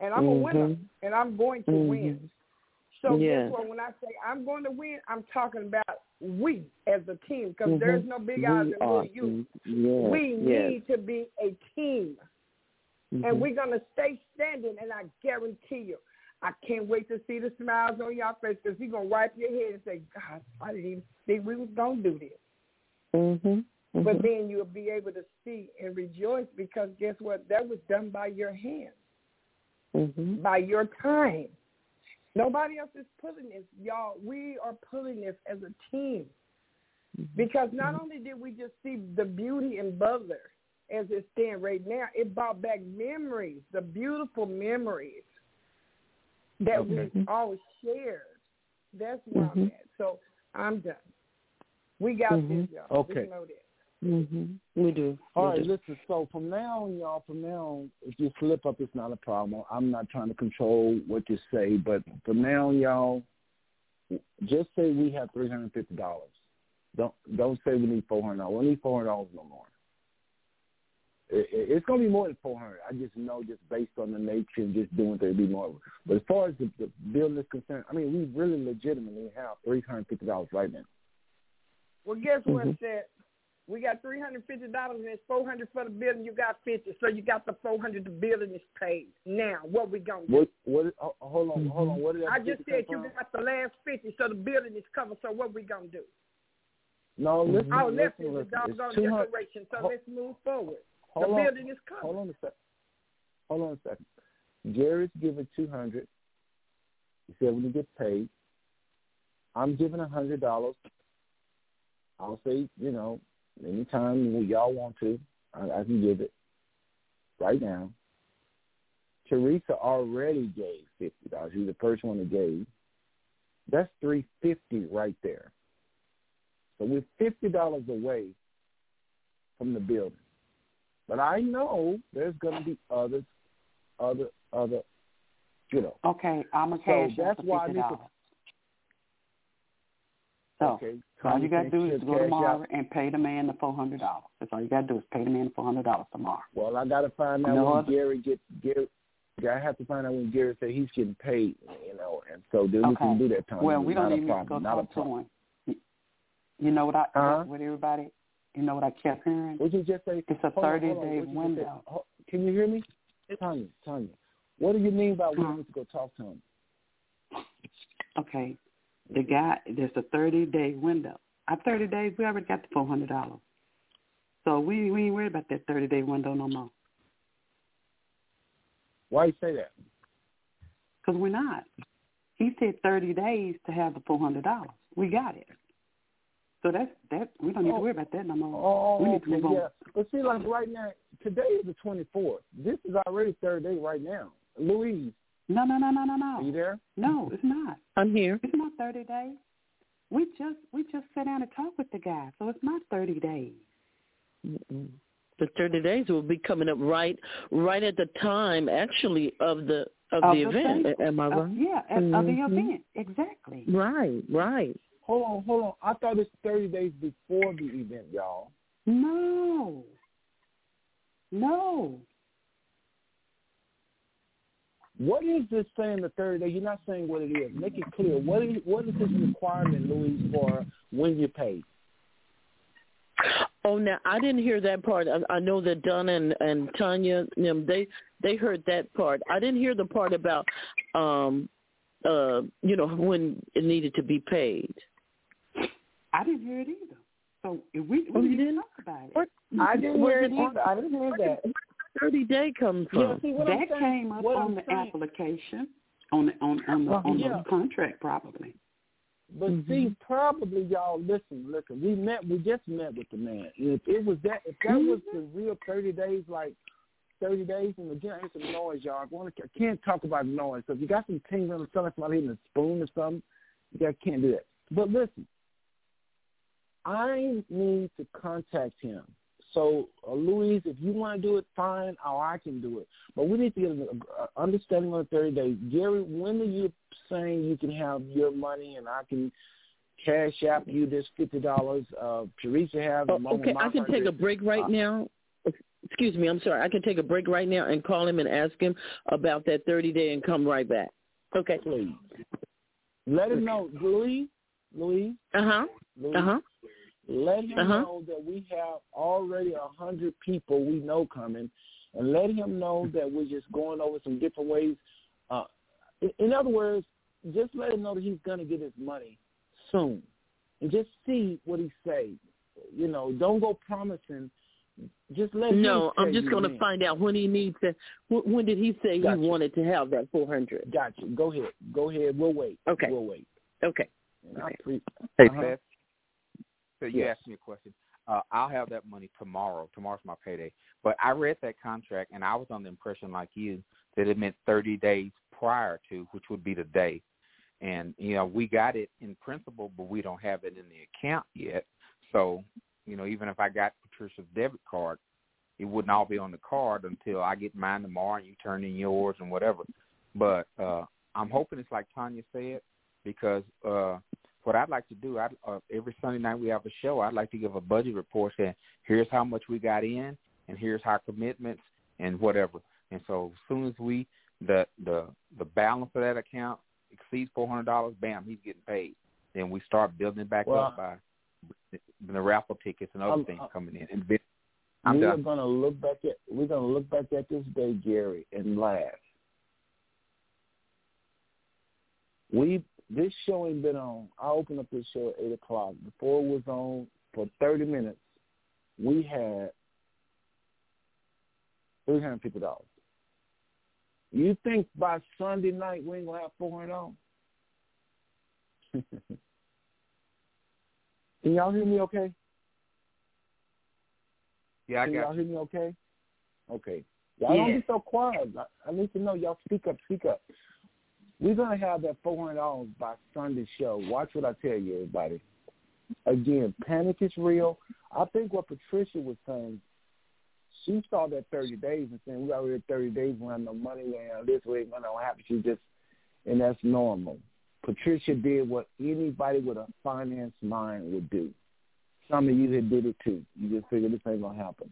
and I'm a winner, and I'm going to Mhm. win. So guess what? When I say I'm going to win, I'm talking about we as a team because Mhm. there's no big eyes and you. we yes. need to be a team and we're gonna stay standing. And I guarantee you, I can't wait to see the smiles on your face because you're gonna wipe your head and say, "God, I didn't even think we was gonna do this." Mhm. But then you'll be able to see and rejoice because guess what? That was done by your hands, Mhm. by your time. Nobody else is pulling this, y'all. We are pulling this as a team because not only did we just see the beauty in Butler as it stands right now, it brought back memories, the beautiful memories that Okay. we all shared. That's where I'm Mhm. at. So I'm done. We got Mhm. this, y'all. Okay. Just know that. Mhm. We do. All We right, do. listen. So from now on, y'all, from now on, if you slip up, it's not a problem. I'm not trying to control what you say, but from now on, y'all, just say we have three hundred fifty dollars. Don't don't say we need four hundred dollars. We need four hundred dollars no more. It, it, it's going to be more than four hundred. I just know, just based on the nature and just doing things, it'd be more. But as far as the, the building is concerned, I mean, we really legitimately have three hundred fifty dollars right now. Well, guess what, Mhm. said? We got three hundred fifty dollars and it's four hundred for the building. You got fifty, so you got the four hundred. The building is paid. Now, what we gonna do? What? What? ho- Hold on, hold on. What did that I just said you from? got the last fifty, so the building is covered. So what we gonna do? No, mm-hmm. listen, Our left listen, is a listen. doggone It's 200. So Ho- let's move forward. The on. building is covered. Hold on a sec. Hold on a second. Gary's giving two hundred. He said when he gets paid. I'm giving a hundred dollars. I'll say, you know, anytime y'all want to, I, I can give it right now. Teresa already gave fifty dollars. She's the first one that gave. That's three fifty right there. So we're fifty dollars away from the building. But I know there's going to be others, other, other, you know. Okay, I'm a So cash out that's why I need to-. So okay. all you gotta do is go tomorrow out. and pay the man the four hundred dollars. That's all you gotta do is pay the man the four hundred dollars tomorrow. Well, I got to find out No when other- Gary gets Gary. I have to find out when Gary said he's getting paid, you know, and so then we can do that. Tony. Well, we don't even need to problem. go talk to him. You- know what I Uh-huh. with everybody? You know what I kept hearing? Would you just say It's a thirty day what'd you window. Can you hear me, Tanya? Tanya, what do you mean by we need to go talk to him? Okay. The guy there's a thirty day window. Our thirty days we already got the four hundred dollars. So we we ain't worried about that thirty day window no more. Why you say that? Because we're not. He said thirty days to have the four hundred dollars. We got it. So that's that we don't need to Oh. worry about that no more. Oh, oh, we need to okay, move on. yeah. But see, like right now, today is the 24th. This is already third day right now. Louise, No, no, no, no, no, are you there? No, it's not. I'm here. It's not thirty days. We just we just sat down and talked with the guy, so it's not thirty days. Mm-mm. The thirty days will be coming up right, right at the time, actually, of the of, Of the the event. thing. Am I Uh, right? yeah, of, of the Mhm. event. Exactly. Right, right. Hold on, hold on. I thought it's 30 days before the event, y'all. No. No. What is this saying the third day? You're not saying what it is. Make it clear. What is what is this requirement, Louise, for when you pay? Oh, now I didn't hear that part. I, I know that Donna and, and Tanya, them, they they heard that part. I didn't hear the part about, um, uh, you know, when it needed to be paid. I didn't hear it either. So if we, we Oh, didn't didn't? talk about it. What? I didn't hear it either. I didn't hear that. Thirty day comes from. Yeah, see that saying? came up on I'm the saying- application, on the on on the on yeah. the contract probably. But Mhm. see, probably y'all listen, listen. We met. We just met with the man. If it was that, if that was the real thirty days, like thirty days, and again, I hear some noise, y'all. I want to. I can't talk about noise. So if you got some tingling or something, somebody hitting a spoon or something, you guys can't do that. But listen, I need to contact him. So, uh, Louise, if you want to do it, fine, or I can do it. But we need to get an uh, understanding on the 30 days. Gary, when are you saying you can have your money and I can cash app you this $50? Uh, Teresa have Oh, okay, I can take a break right Uh, now. Excuse me, I'm sorry. I can take a break right now and call him and ask him about that 30 day and come right back. Okay. Please. Let him know. Louise, Louise, Uh-huh. Uh huh. Louise, huh. Let him Uh-huh. know that we have already a hundred people we know coming, and let him know that we're just going over some different ways. Uh, in, in other words, just let him know that he's going to get his money soon, and just see what he say. You know, don't go promising. Just let him. No, I'm just going to find out when he needs to. wh- When did he say Gotcha. he wanted to have that 400? Gotcha. Go ahead. Go ahead. We'll wait. Okay. We'll wait. Okay. And I Okay. pre- Hey, Uh-huh. Beth. So you Yes. asked me a question. Uh, I'll have that money tomorrow. Tomorrow's my payday. But I read that contract, and I was on the impression, like you, that it meant 30 days prior to, which would be the day. And you know, we got it in principle, but we don't have it in the account yet. So, you know, even if I got Patricia's debit card, it wouldn't all be on the card until I get mine tomorrow and you turn in yours and whatever. But uh I'm hoping it's like Tanya said, because uh what I'd like to do, I'd, uh, every Sunday night we have a show. I'd like to give a budget report saying here's how much we got in, and here's our commitments and whatever. And so as soon as we the the the balance of that account exceeds four hundred dollars, bam, he's getting paid. Then we start building it back Well, up by the raffle tickets and other I'm- things I'm- coming in. And I'm we are done. gonna look back at we're gonna look back at this day, Gary, and laugh. We this show ain't been on. I opened up this show at eight o'clock. Before it was on for thirty minutes, we had three hundred fifty dollars. You think by Sunday night we ain't gonna have four hundred dollars? *laughs* Can y'all hear me okay? Yeah, I Can got y'all you. hear me okay? Okay. Y'all don't be so quiet. I, I need to know. Y'all speak up, speak up. We're gonna have that four hundred dollars by Sunday show. Watch what I tell you, everybody. Again, panic is real. I think what Patricia was saying, she saw that thirty days and saying we already at thirty days, we have no money, we this, we ain't gonna happen. She just, and that's normal. Patricia did what anybody with a finance mind would do. Some of you had did it too. You just figured this ain't gonna happen.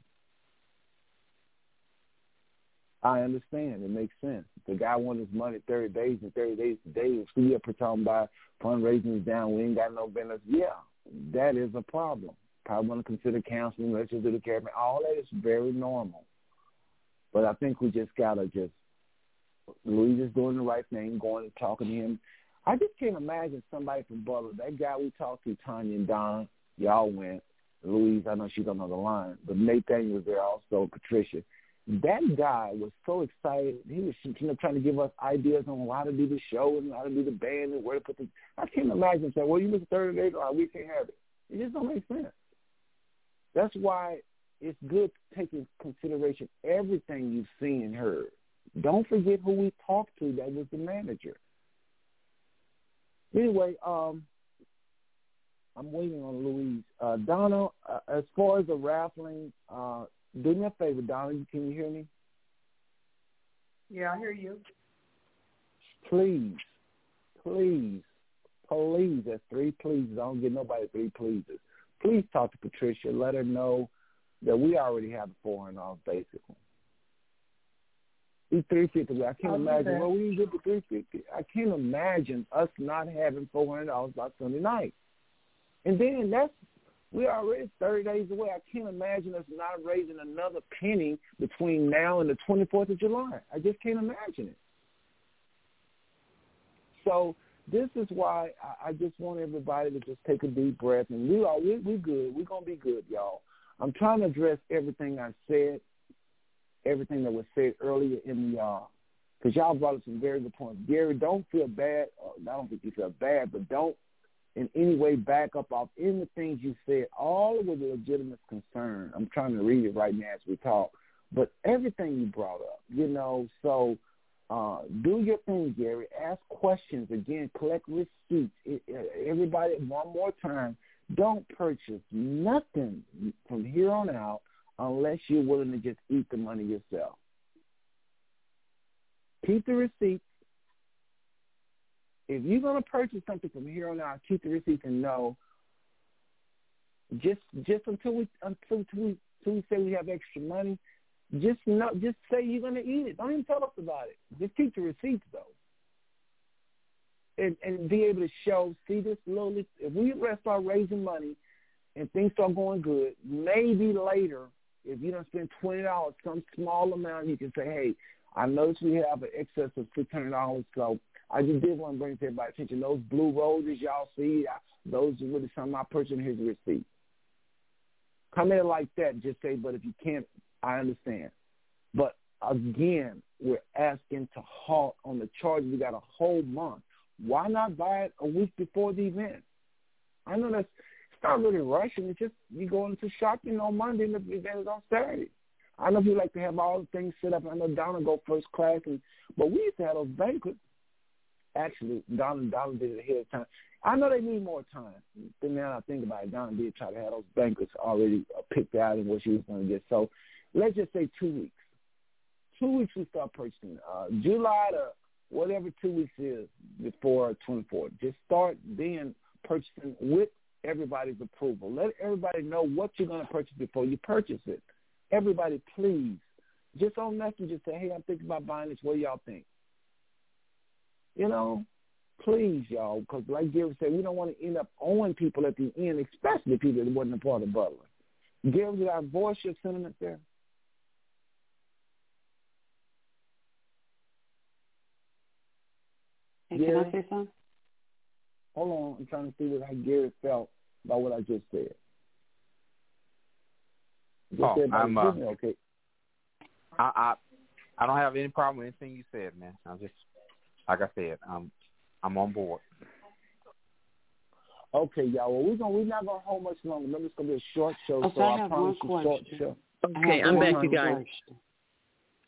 I understand. It makes sense. The guy wanted his money 30 days and 30 days today. If we here talking about fundraising is down, we ain't got no business. Yeah, that is a problem. Probably want to consider counseling, let's just do the care. All that is very normal. But I think we just got to just, Louise is doing the right thing, going and talking to him. I just can't imagine somebody from Butler, that guy we talked to, Tanya and Don, y'all went. Louise, I know she's on the line, but Nathan was there also, Patricia that guy was so excited. He was you know trying to give us ideas on how to do the show and how to do the band and where to put the. I can't imagine saying, "Well, you miss third day, or we can't have it." It just don't make sense. That's why it's good to take into consideration everything you've seen and heard. Don't forget who we talked to. That was the manager. Anyway, um, I'm waiting on Louise. Uh, Donna, uh, as far as the raffling, uh, do me a favor, Donna. Can you hear me? Yeah, I hear you. Please, please, please. That's three pleases. I don't get nobody three pleases. Please talk to Patricia. Let her know that we already have four hundred dollars basically. Three fifty. I can't I'll imagine. Well, we get the three fifty. I can't imagine us not having four hundred dollars by Sunday night. And then that's we're already thirty days away. I can't imagine us not raising another penny between now and the twenty fourth of July. I just can't imagine it. So this is why I, I just want everybody to just take a deep breath and we are we we good. We're gonna be good, y'all. I'm trying to address everything I said, everything that was said earlier in the uh because y'all brought up some very good points. Gary, don't feel bad. Uh, I don't think you feel bad, but don't in any way back up off any of the things you said. All was a legitimate concern. I'm trying to read it right now as we talk. But everything you brought up, you know, so uh, do your thing, Gary. Ask questions. Again, collect receipts. Everybody, one more time, don't purchase nothing from here on out unless you're willing to just eat the money yourself. Keep the receipts. If you're going to purchase something from here on out, keep the receipts and know. Just just until we until, until we until we say we have extra money, just know, just say you're going to eat it. Don't even tell us about it. Just keep the receipts though, and and be able to show. See this little. If we start raising money, and things start going good, maybe later, if you don't spend twenty dollars, some small amount, you can say, hey, I noticed we have an excess of six hundred dollars, so I just did want to bring to everybody's attention those blue roses y'all see. Those are really something I purchased. Here's the receipt. Come in like that. Just say, but if you can't, I understand. But again, we're asking to halt on the charge. We got a whole month. Why not buy it a week before the event? I know that's it's not really rushing. It's just you go into shopping on Monday and the event is on Saturday. I know you like to have all the things set up. I know Donna go first class, and but we used to have those banquets. Actually, Donna Donna did it ahead of time. I know they need more time. Then now I think about it, Donna did try to have those banquets already uh, picked out and what she was going to get. So let's just say two weeks. Two weeks we start purchasing. Uh, July to whatever two weeks is before 24th. Just start then purchasing with everybody's approval. Let everybody know what you're going to purchase before you purchase it. Everybody, please, just on message, say, hey, I'm thinking about buying this. What do y'all think? You know, please, y'all, because like Gary said, we don't want to end up owing people at the end, especially people that wasn't a part of Butler. Gary, did I voice your sentiment there? Hey, can I say something? Hold on, I'm trying to see what how Gary felt about what I just said. Just Oh, said I'm, uh, okay. I, I I don't have any problem with anything you said, man. I'm just like I said, I'm I'm on board. Okay, y'all. Well, we're gonna we're not gonna hold much longer. Remember, it's gonna be a short show, Okay, so I, I have promise one question. short show. Okay, I'm back, you guys. question.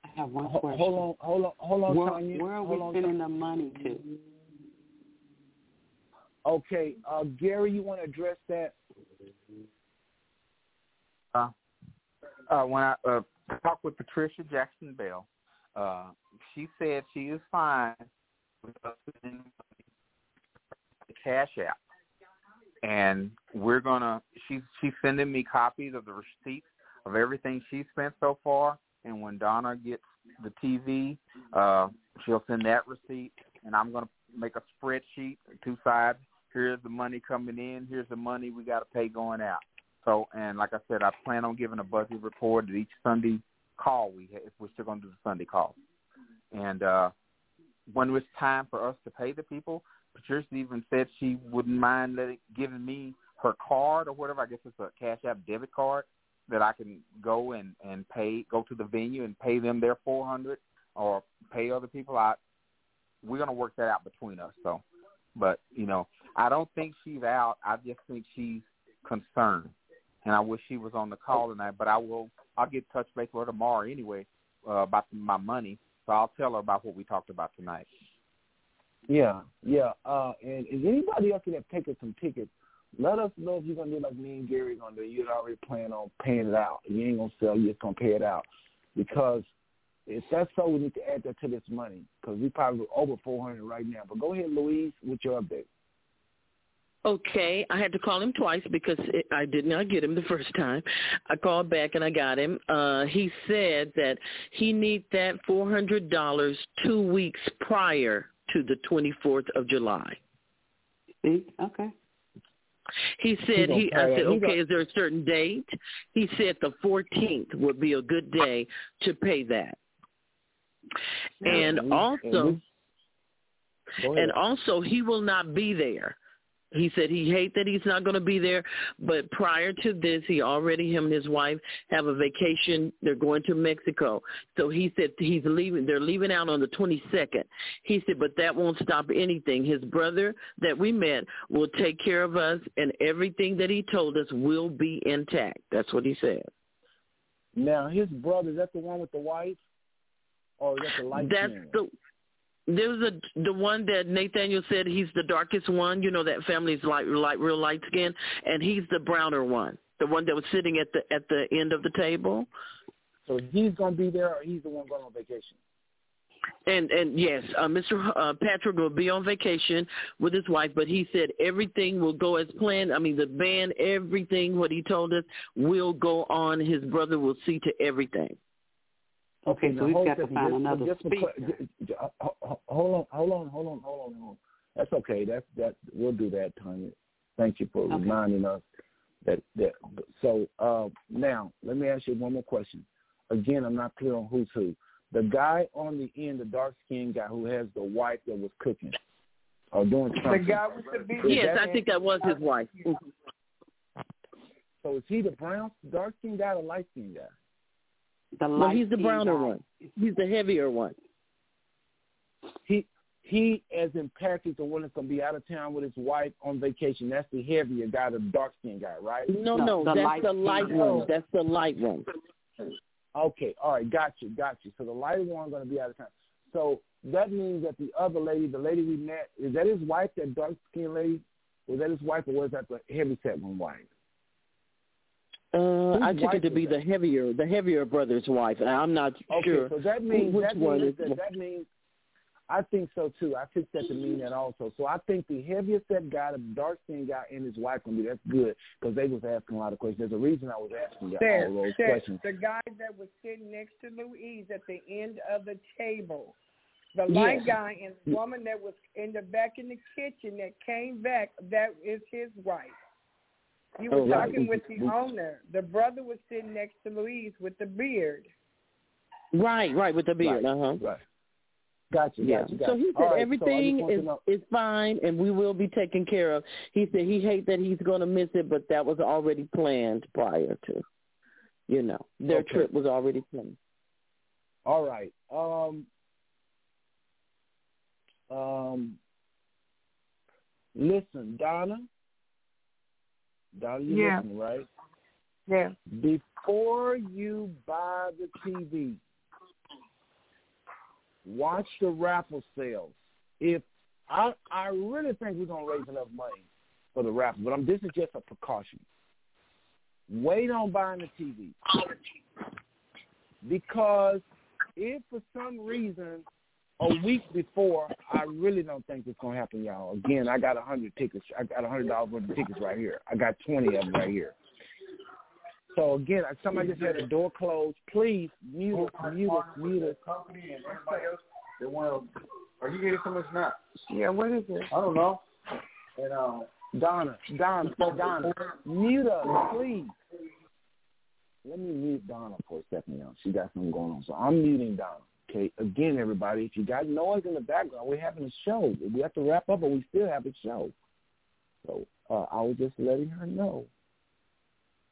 I have one question. Hold on, hold on, hold on, where, Tanya. where are hold we on, spending the money to? Okay, uh, Gary, you want to address that? Uh, uh, when I uh, talked with Patricia Jackson Bell, uh, she said she is fine with us sending the cash app, and we're gonna. She's she's sending me copies of the receipts of everything she spent so far. And when Donna gets the TV, uh, she'll send that receipt, and I'm gonna make a spreadsheet, two sides. Here's the money coming in. Here's the money we got to pay going out. So, and like I said, I plan on giving a budget report at each Sunday call we have, if we're still going to do the Sunday call. And uh, when it's time for us to pay the people, Patricia even said she wouldn't mind letting, giving me her card or whatever. I guess it's a Cash App debit card that I can go and and pay, go to the venue and pay them their four hundred or pay other people out. We're to work that out between us. So, but you know, I don't think she's out. I just think she's concerned and I wish she was on the call tonight. But I will. I'll get touch base with her tomorrow anyway uh, about my money. So I'll tell her about what we talked about tonight. Yeah, yeah. Uh, and is anybody else that have taken some tickets let us know if you're gonna do like me and Gary gonna do. You're already planning on paying it out. You ain't gonna sell. You're just gonna pay it out because if that's so, we need to add that to this money because we probably over 400 right now. But go ahead, Louise, with your update. Okay, I had to call him twice because it, I did not get him the first time. I called back and I got him. Uh, he said that he need that four hundred dollars two weeks prior to the twenty fourth of July. Okay. He said he. I said, okay. Is there a certain date? He said the fourteenth would be a good day to pay that. And also, and also, he will not be there. He said he hate that he's not going to be there, but prior to this, he already him and his wife have a vacation. They're going to Mexico, so he said he's leaving. They're leaving out on the 22nd. He said, but that won't stop anything. His brother that we met will take care of us, and everything that he told us will be intact. That's what he said. Now, his brother is that the one with the wife, or is that the light? That's man? the there was a the one that Nathaniel said he's the darkest one. You know that family's like like real light skin, and he's the browner one, the one that was sitting at the at the end of the table. So he's gonna be there, or he's the one going on vacation. And and yes, uh, Mr. Uh, Patrick will be on vacation with his wife, but he said everything will go as planned. I mean, the band, everything what he told us will go on. His brother will see to everything. Okay, so we've got to find another just, speaker. Hold on, hold on, hold on, hold on, hold on. That's okay. That's that. We'll do that, Tanya. Thank you for Okay. reminding us that. That. So uh, now, let me ask you one more question. Again, I'm not clear on who's who. The guy on the end, the dark skinned guy who has the wife that was cooking or doing The something. guy with the big Yes, I think that was his wife. So is he the brown, dark skinned guy or light skinned guy? The No, he's the browner guy. one. He's the heavier one. He he, as in Patrick, the one that's gonna be out of town with his wife on vacation. That's the heavier guy, the dark skinned guy, right? No, No, no, the that's light the light one. That's the light one. Okay, all right, got you, got you. So the lighter one going to be out of town. So that means that the other lady, the lady we met, is that his wife, that dark skinned lady? Was that his wife, or was that the heavy set one wife? Uh, I Whose took it to be that? the heavier, the heavier brother's wife. And I'm not Okay, sure. so that means which that one means is- that, that means I think so too. I took that to mean that also. So I think the heavier set guy, the dark skinned guy, and his wife gonna be that's good because they was asking a lot of questions. There's a reason I was asking you There, all those there, questions. the guy that was sitting next to Louise at the end of the table. The Yes. light guy and the woman that was in the back in the kitchen that came back, that is his wife. You were Oh, right. talking with the owner. The brother was sitting next to Louise with the beard. Right, right, with the beard. Right, Uh huh. Right. Gotcha, Yeah. gotcha, gotcha. So he said All right, so I just everything want to is is fine and we will be taken care of. He said he hate that he's going to miss it, but that was already planned prior to. You know, their Okay. trip was already planned. All right. Um, um, listen, Donna. Donna, you Yeah. listening, right? Yeah. Before you buy the TV, watch the raffle sales. If I, I really think we're gonna raise enough money for the raffle, but I'm, this is just a precaution. Wait on buying the TV because if for some reason a week before, I really don't think it's gonna happen, y'all. Again, I got a hundred tickets. I got a hundred dollars worth of tickets right here. I got twenty of them right here. So again, somebody just had the door closed. Please mute us, mute us, mute us. company and everybody else they want to. Are you getting so much not? Yeah, what is it? I don't know. And uh, Donna, Donna, Donna, mute us, please. Let me mute Donna for a second, y'all. She got something going on, so I'm muting Donna. Okay, again, everybody, if you got noise in the background, we're having a show. We have to wrap up, but we still have a show. So uh, I was just letting her know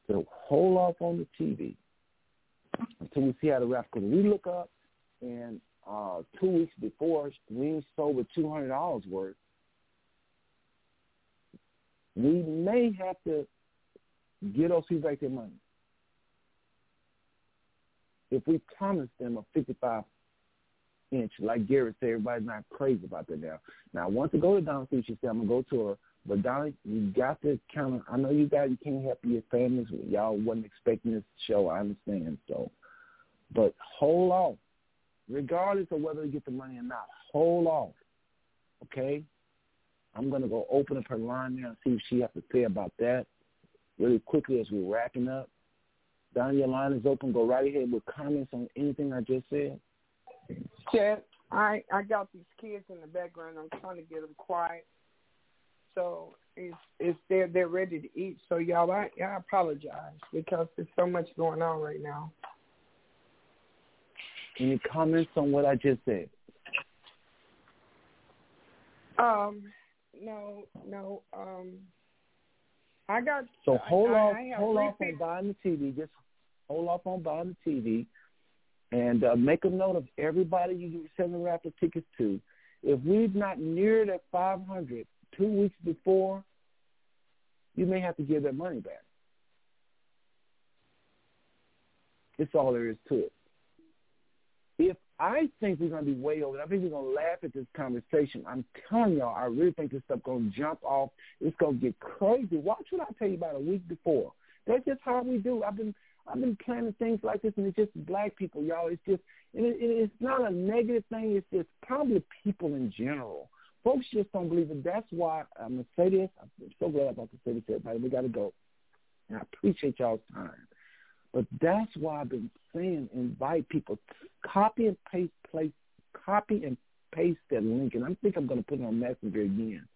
to hold off on the TV until we see how the wrap. Because we look up and uh, two weeks before we sold with two hundred dollars worth, we may have to get people back their money. If we promise them a fifty-five inch. Like Garrett said, everybody's not crazy about that now. Now, I want to go to Donna. She said, I'm going to go to her. But Donna, you got to kind of, I know you guys, you can't help your families. Y'all wasn't expecting this show. I understand. So, but hold off. Regardless of whether you get the money or not, hold off. Okay? I'm going to go open up her line now and see what she has to say about that really quickly as we're wrapping up. Don, your line is open. Go right ahead with comments on anything I just said. Chad, I I got these kids in the background. I'm trying to get them quiet. So it's it's they're they're ready to eat. So y'all, I I apologize because there's so much going on right now. Any comments on what I just said? Um, no, no. Um, I got. So hold I, off, I, hold off on buying the TV. Just hold off on buying the TV, and uh, make a note of everybody you send the raffle tickets to. If we've not neared at 500 two weeks before, you may have to give that money back. It's all there is to it. If I think we're going to be way over, I think we're going to laugh at this conversation. I'm telling y'all, I really think this stuff going to jump off. It's going to get crazy. Watch what I tell you about a week before. That's just how we do. I've been I've been planning things like this, and it's just black people, y'all. It's just it, it, it's not a negative thing. It's just probably people in general. Folks just don't believe it. That's why I'm gonna say this. I'm so glad about to say this, everybody. We got to go, and I appreciate y'all's time. But that's why I've been saying invite people, copy and paste, place, copy and paste that link, and I think I'm going to put it on Messenger again.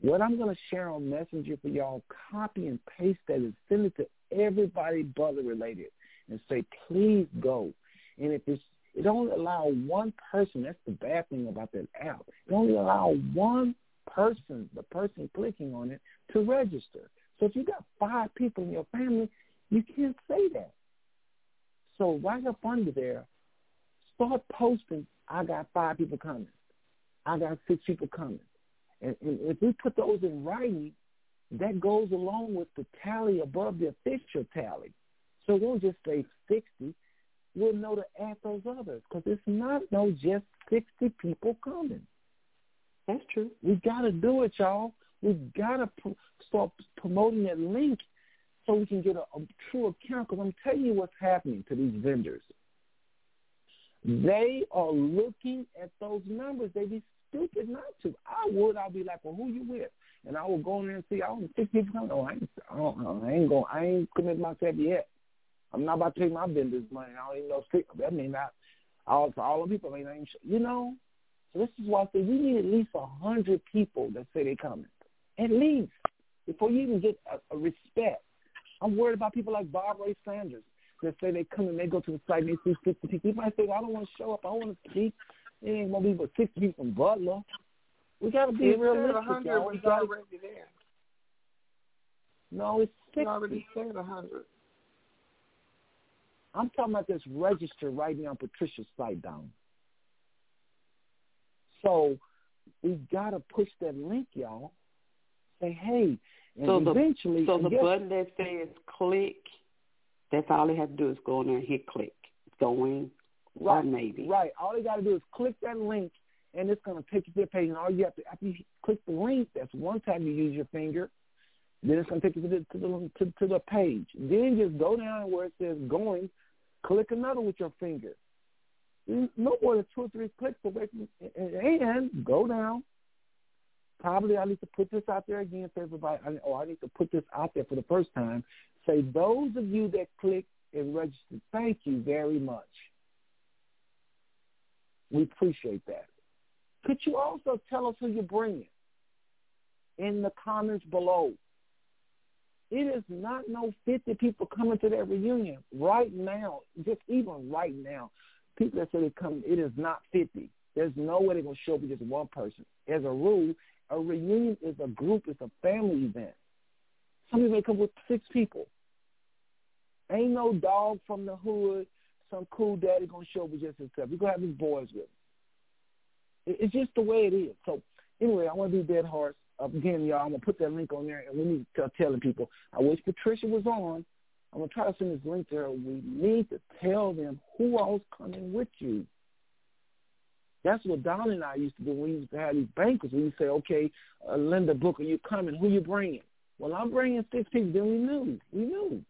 What I'm going to share on Messenger for y'all, copy and paste that and send it to everybody Butler related and say, please go. And if it's, it only allow one person, that's the bad thing about that app. It only allow one person, the person clicking on it, to register. So if you got five people in your family, you can't say that. So write up under there, start posting, I got five people coming. I got six people coming. And, and if we put those in writing, that goes along with the tally above the official tally. So we'll just say 60. We'll know to add those others because it's not no just 60 people coming. That's true. We got to do it, y'all. We got to pr- start promoting that link so we can get a, a true account. Because I'm telling you what's happening to these vendors. They are looking at those numbers. They be stupid not to. I would. I'll be like, well, who you with? And I will go in there and see. I don't six people coming. Oh, I ain't. I, don't, I ain't going. I ain't committed myself yet. I'm not about to take my vendors' money. I don't even know. Six, I mean, not all for all the people. I mean, I ain't. You know. So this is why I say we need at least a hundred people that say they coming. At least before you even get a, a respect. I'm worried about people like Bob Ray Sanders that say they come and they go to the site and they see 50 people. He might say, well, I don't want to show up. I want to speak. It ain't going to be but 60 people from Butler. We got to be said realistic. 100 y'all. was gotta- already there. No, it's It 60. already said 100. I'm talking about this register right now on Patricia's site down. So we got to push that link, y'all. Say, hey, and So the so the guess- button that says click, that's all they have to do is go in there and hit click. Going Right, or maybe. Right. All they got to do is click that link, and it's going to take you to the page. And all you have to after you click the link, that's one time you use your finger. Then it's going to take you to the to the to, to the page. Then just go down where it says going, click another with your finger. No more than two or three clicks away from, and, go down. Probably I need to put this out there again for everybody. I, or I need to put this out there for the first time. Say those of you that click and registered, thank you very much. We appreciate that. Could you also tell us who you're bringing in the comments below? It is not no 50 people coming to that reunion right now, just even right now. People that say they come, it is not 50. There's no way they're going to show up with just one person. As a rule, a reunion is a group, it's a family event. Some people may come with six people. Ain't no dog from the hood, some cool daddy going to show up with just himself. We're going to have his boys with him. It- It's just the way it is. So anyway, I want to do Dead Hearts. Again, y'all, I'm going to put that link on there, and we need to start telling people. I wish Patricia was on. I'm going to try to send this link to her. We need to tell them who all's coming with you. That's what Don and I used to do we used to have these bankers. We used say, okay, uh, Linda Booker, you coming? Who you bringing? Well, I'm bringing six people. Then we knew. We knew.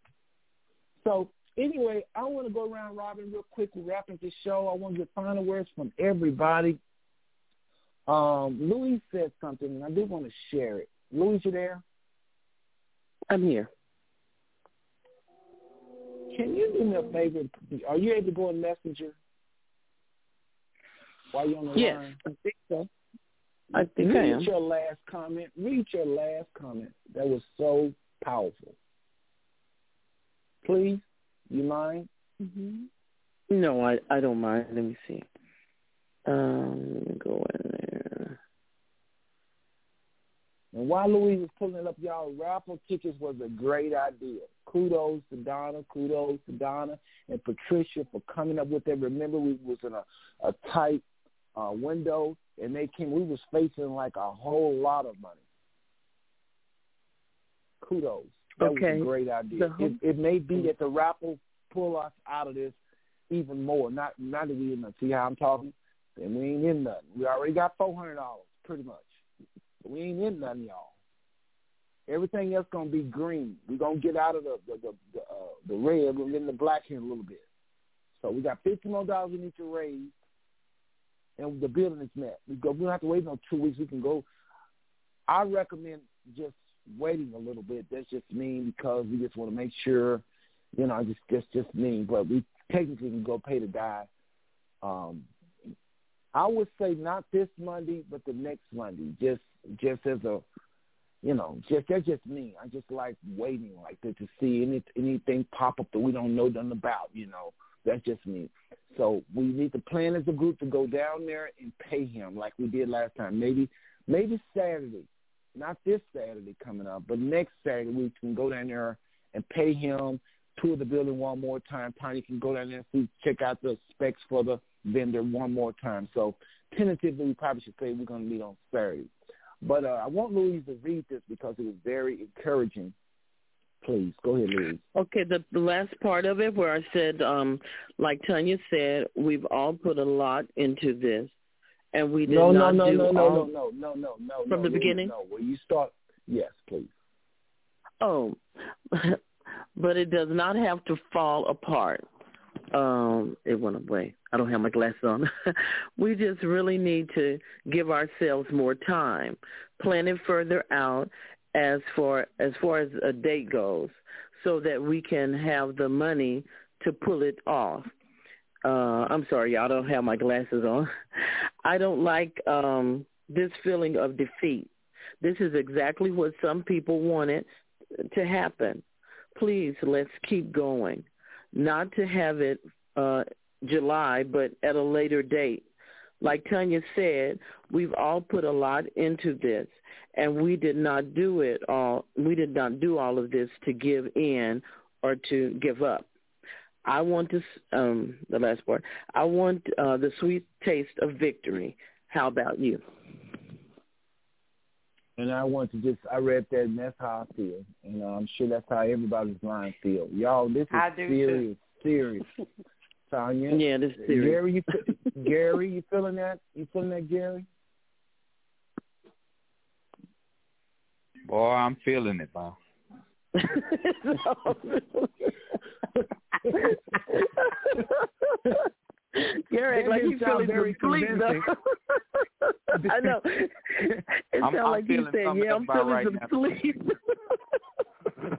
So anyway, I want to go around Robin real quick. We're wrapping this show. I want to get final words from everybody. Um, Louis said something, and I do want to share it. Louis, you there? I'm here. Can you do me a favor? Are you able to go in Messenger? While you're on the yes, line? I think so. I think Read I am. your last comment. Read your last comment. That was so powerful. Please, you mind? Mm-hmm. No, I I don't mind. Let me see. Um, let me go in there. And while Louise was pulling up, y'all, raffle tickets was a great idea. Kudos to Donna, kudos to Donna and Patricia for coming up with that. Remember, we was in a, a tight uh, window, and they came. We was facing like a whole lot of money. Kudos. That Okay. was a great idea. The- It, it may be that the raffle pull us out of this even more. Not not that we in the see how I'm talking. And we ain't in nothing. We already got four hundred dollars, pretty much. We ain't in nothing, y'all. Everything else gonna be green. we gonna get out of the the the, the, uh, the red. We're getting the black here a little bit. So we got fifty more dollars we need to raise, and the building is met. We go. We don't have to wait no two weeks. We can go. I recommend just waiting a little bit. That's just me because we just want to make sure, you know, just just just me. But we technically can go pay the guy. Um, I would say not this Monday, but the next Monday. Just just as a, you know, just that's just me. I just like waiting like that to see any anything pop up that we don't know nothing about. You know, that's just me. So we need to plan as a group to go down there and pay him like we did last time. Maybe maybe Saturday, not this Saturday coming up, but next Saturday we can go down there and pay him. Tour the building one more time. Tiny can go down there and see, check out the specs for the vendor one more time. So tentatively, we probably should say we're to meet on Saturday. But uh, I want Louise to read this because it was very encouraging. Please go ahead, Louise. Okay, the, the last part of it where I said, um, like Tanya said, we've all put a lot into this, and we did No, no, not no, do no, no, all. no, no, no, no, no. From no, the Louise, beginning? No, where you start. Yes, please. Oh, *laughs* but it does not have to fall apart. Um, it went away. I don't have my glasses on. *laughs* we just really need to give ourselves more time, plan it further out as far as far as a date goes, so that we can have the money to pull it off. Uh, I'm sorry, y'all don't have my glasses on. *laughs* I don't like um, this feeling of defeat. This is exactly what some people wanted to happen. Please, let's keep going. Not to have it uh, July, but at a later date. Like Tanya said, we've all put a lot into this, and we did not do it all. We did not do all of this to give in or to give up. I want to um, the last part. I want uh, the sweet taste of victory. How about you? And I want to just, I read that, and that's how I feel. And uh, I'm sure that's how everybody's mind feel. Y'all, this is I do serious, serious. *laughs* Tanya? Yeah, this is serious. Gary, you, fe- Gary, you feeling that? You feeling that, Gary? Boy, I'm feeling it, man. *laughs* *laughs* Gary, That like didn't sound feeling very asleep convincing. *laughs* I know. It I'm- I'm like he feeling said, "Yeah, I'm feeling right some now. sleep." *laughs* *laughs*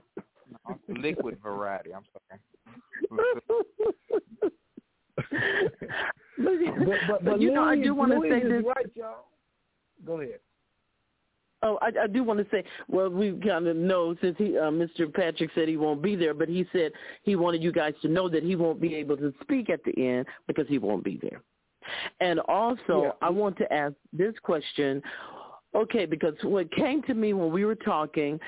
No, liquid variety. I'm sorry. but, But, but, but you know, I do want to say this. right, y'all. Go ahead. Oh, I, I do want to say, well, we kind of know since he, uh, Mr. Patrick said he won't be there, but he said he wanted you guys to know that he won't be able to speak at the end because he won't be there. And also, Yeah. I want to ask this question. Okay, because what came to me when we were talking,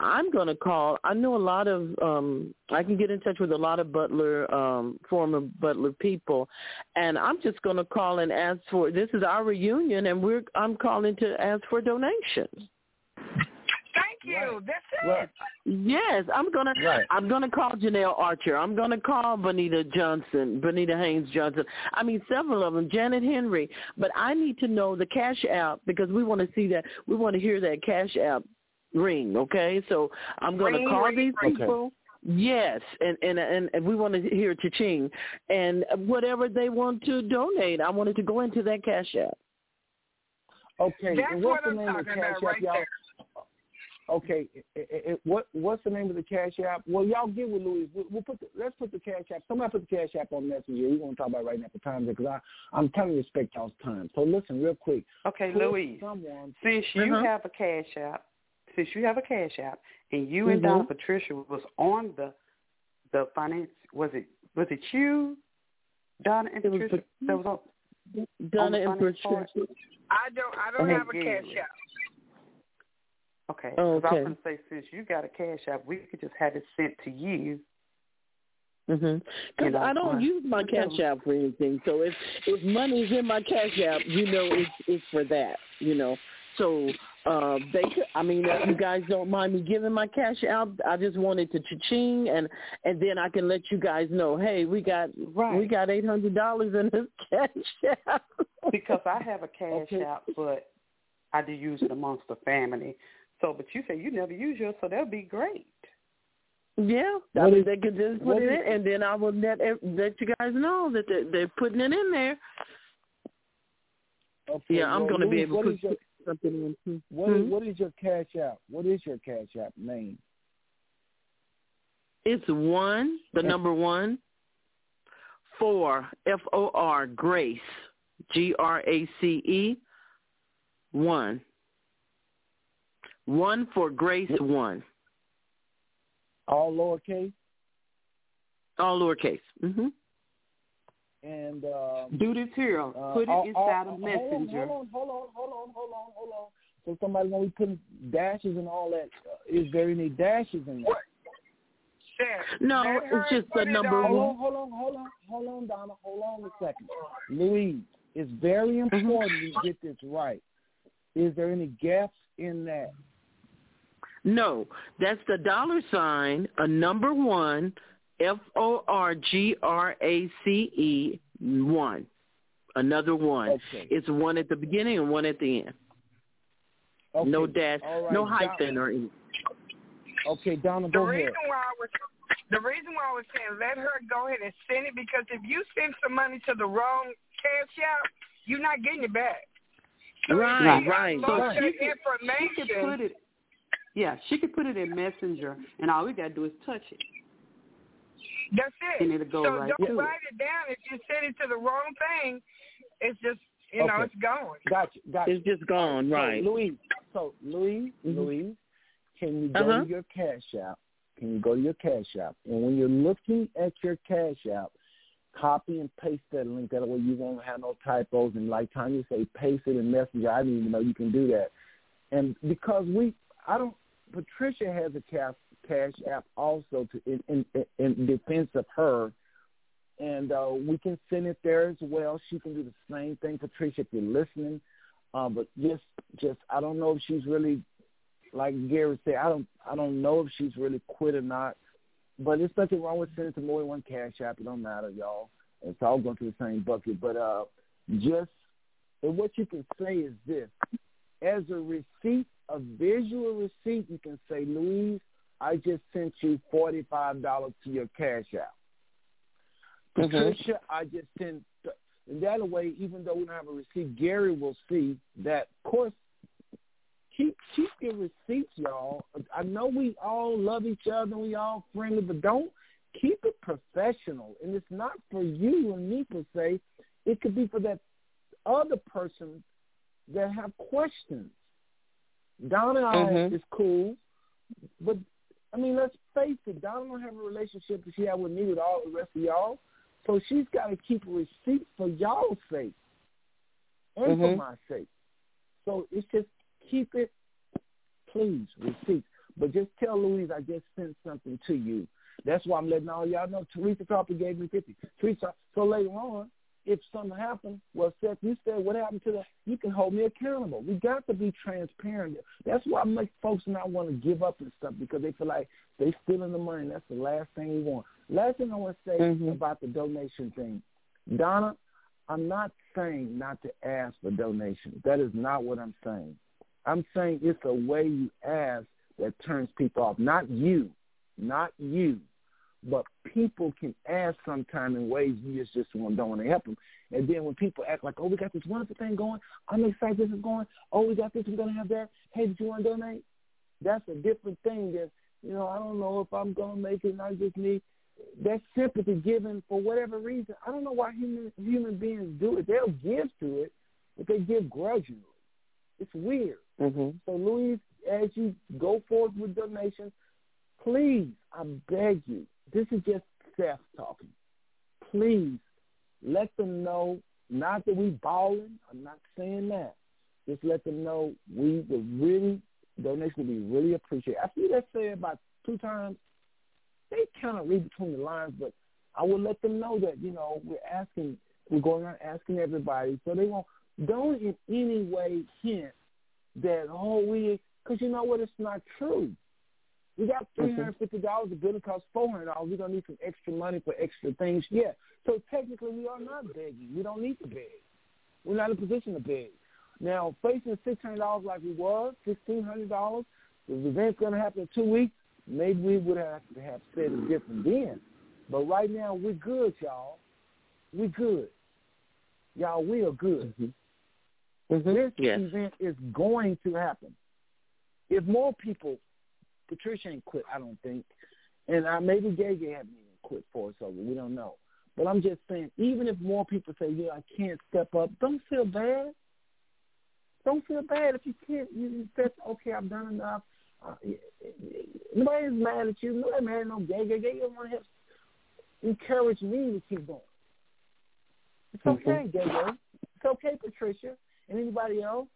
I'm going to call. I know a lot of. um I can get in touch with a lot of Butler, um former Butler people, and I'm just going to call and ask for. This is our reunion, and we're. I'm calling to ask for donations. Thank you. Right. That's it. Right. Yes, I'm gonna Right. I'm gonna call Janelle Archer. I'm gonna call Bonita Johnson, Bonita Haynes Johnson. I mean several of them, Janet Henry. But I need to know the cash app because we want to see that. We want to hear that cash app ring. Okay, so I'm gonna call ring, these ring. people. Yes, and, and and and we want to hear cha-ching, and whatever they want to donate, I want it to go into that cash app. Okay, That's and what's what the name of the cash app, right y'all? there. Okay, i i i what what's the name of the cash app? Well, y'all get with Louise. We'll, we'll put the, let's put the cash app. Somebody put the cash app on Messenger. We're gonna talk about it right now for time because I I'm trying to respect y'all's time. So listen, real quick. Okay, Put Louise. Someone. Since you Mhm. have a cash app, since you have a cash app, and you and Mhm. Donna Patricia was on the the finance, was it was it you, Donna and It was Patricia? That was on. Donna On and finance part? Patricia. I don't. I don't Okay, have a cash app. Okay. Oh, 'cause I was going to say, since you got a cash app, we could just have it sent to you. Mhm. Because You know, I don't fine. use my cash app for anything. So if if money's in my cash app, you know it's it's for that. You know. So uh they could, I mean if you guys don't mind me giving my cash out, I just wanted to cha-ching and and then I can let you guys know, hey, we got Right. we got eight hundred dollars in this *laughs* cash out. because I have a cash Okay. app, but I do use it amongst the family. So, but you say you never use yours, so that'd be great. Yeah, I What mean is- they could just put what it is- in, and then I will let ev- let you guys know that they're, they're putting it in there. Okay, Yeah, I'm well, going to be able to put something in. what is Hmm? what is your cash app? What is your cash app name? It's one, the number one, four, F O R, Grace, G R A C E, one. One for Grace, one. All lowercase All lowercase. hmm and um, Do this here. Uh, Put it all- inside all- of Messenger. Hold on, hold on, hold on, hold on, hold on. So somebody gonna be putting dashes and all that. Uh, is there any dashes in there? Sarah, No, let it's just the number on- Hold on, hold on, hold on, hold on, Donna. Hold on a second. Louise, it's very Mm-hmm. important we get this right. Is there any gaps in that? No, that's the dollar sign, a number one, F O R G R A C E, one. Another one. Okay. It's one at the beginning and one at the end. okay. No dash, All right, no Donna- hyphen or anything. Okay, Donna, The go ahead. reason why I was the reason why I was saying let her go ahead and send it because if you send some money to the wrong cash app, you're not getting it back. So Right, she right. So her she could- information. She could put it. Yeah, she could put it in Messenger, and all we gotta do is touch it. That's it. And it'll go so right don't to it. write it down. If you send it to the wrong thing, it's just you know Okay. it's gone. Gotcha, gotcha. It's just gone, So, right. Louise, so Louise, Mhm. Louise, can you go Uh-huh. to your cash app? Can you go to your cash app? And when you're looking at your cash app, copy and paste that link. That way you won't have no typos. And like Tanya say, paste it in Messenger. I didn't even know you can do that. And because we, I don't. Patricia has a cash cash app also to in in, in defense of her and uh, we can send it there as well. She can do the same thing, Patricia, if you're listening. Uh, but just, just I don't know if she's really, like Gary said, I don't, I don't know if she's really quit or not. But there's nothing wrong with sending to more than one cash app. It don't matter, y'all. It's all going to the same bucket. But uh, just, and what you can say is this: as a receipt, a visual receipt, you can say, Louise, I just sent you forty-five dollars to your cash app. Mhm. Patricia, I just sent. And that way, even though we don't have a receipt, Gary will see that. Of course, keep keep your receipts, y'all. I know we all love each other, and we all friendly, but don't keep it professional. And it's not for you and me per se. It could be for that other person that have questions. Donna and I Mhm. is cool, but I mean, let's face it. Donna don't have a relationship that she had with me with all the rest of y'all. So she's got to keep a receipt for y'all's sake and for Mhm. my sake. So it's just keep it, please, receipts. But just tell Louise I just sent something to you. That's why I'm letting all y'all know. Teresa Carper gave me fifty. Teresa, so later on, if something happened, well, Seth, you said what happened to the, you can hold me accountable. We got to be transparent. That's why I make folks not want to give up and stuff because they feel like they stealing the money. That's the last thing we want. Last thing I want to say Mhm. about the donation thing, Donna, I'm not saying not to ask for donations. That is not what I'm saying. I'm saying it's a way you ask that turns people off. Not you, not you, but people can ask sometime in ways you just just don't want to help them. And then when people act like, oh, we got this wonderful thing going, I'm excited this is going. Oh, we got this, we're gonna have that. Hey, did you want to donate? That's a different thing. Than you know, I don't know if I'm gonna make it. And I just need that sympathy given for whatever reason. I don't know why human human beings do it. They'll give to it, but they give grudgingly. It's weird. Mm-hmm. So, Louise, as you go forth with donations, please, I beg you, this is just Seth talking. Please let them know, not that we balling, I'm not saying that. Just let them know we would really, donations would be really appreciated. I see that said about two times. They kind of read between the lines, but I would let them know that, you know, we're asking, we're going around asking everybody, so they won't, don't in any way hint that oh we because you know what it's not true. We got three hundred fifty dollars. The building costs four hundred dollars. We're gonna need some extra money for extra things. Yeah. So technically, we are not begging. We don't need to beg. We're not in a position to beg. Now, facing six hundred dollars like we was, sixteen hundred dollars. The event's gonna happen in two weeks. Maybe we would have to have said it different then. But right now, we're good, y'all. We're good. Y'all, we are good. Mm-hmm. This Yes. event is going to happen. If more people, Patricia ain't quit, I don't think, and I maybe Gege haven't even quit for us over. We don't know. But I'm just saying, even if more people say, "Yeah, I can't step up," don't feel bad. Don't feel bad if you can't. You said, "Okay, I've done enough." Uh, nobody's mad at you. Nobody's mad at no Gege. Gege want to have encourage me to keep going. It's okay, Gege. It's okay, Patricia and anybody else.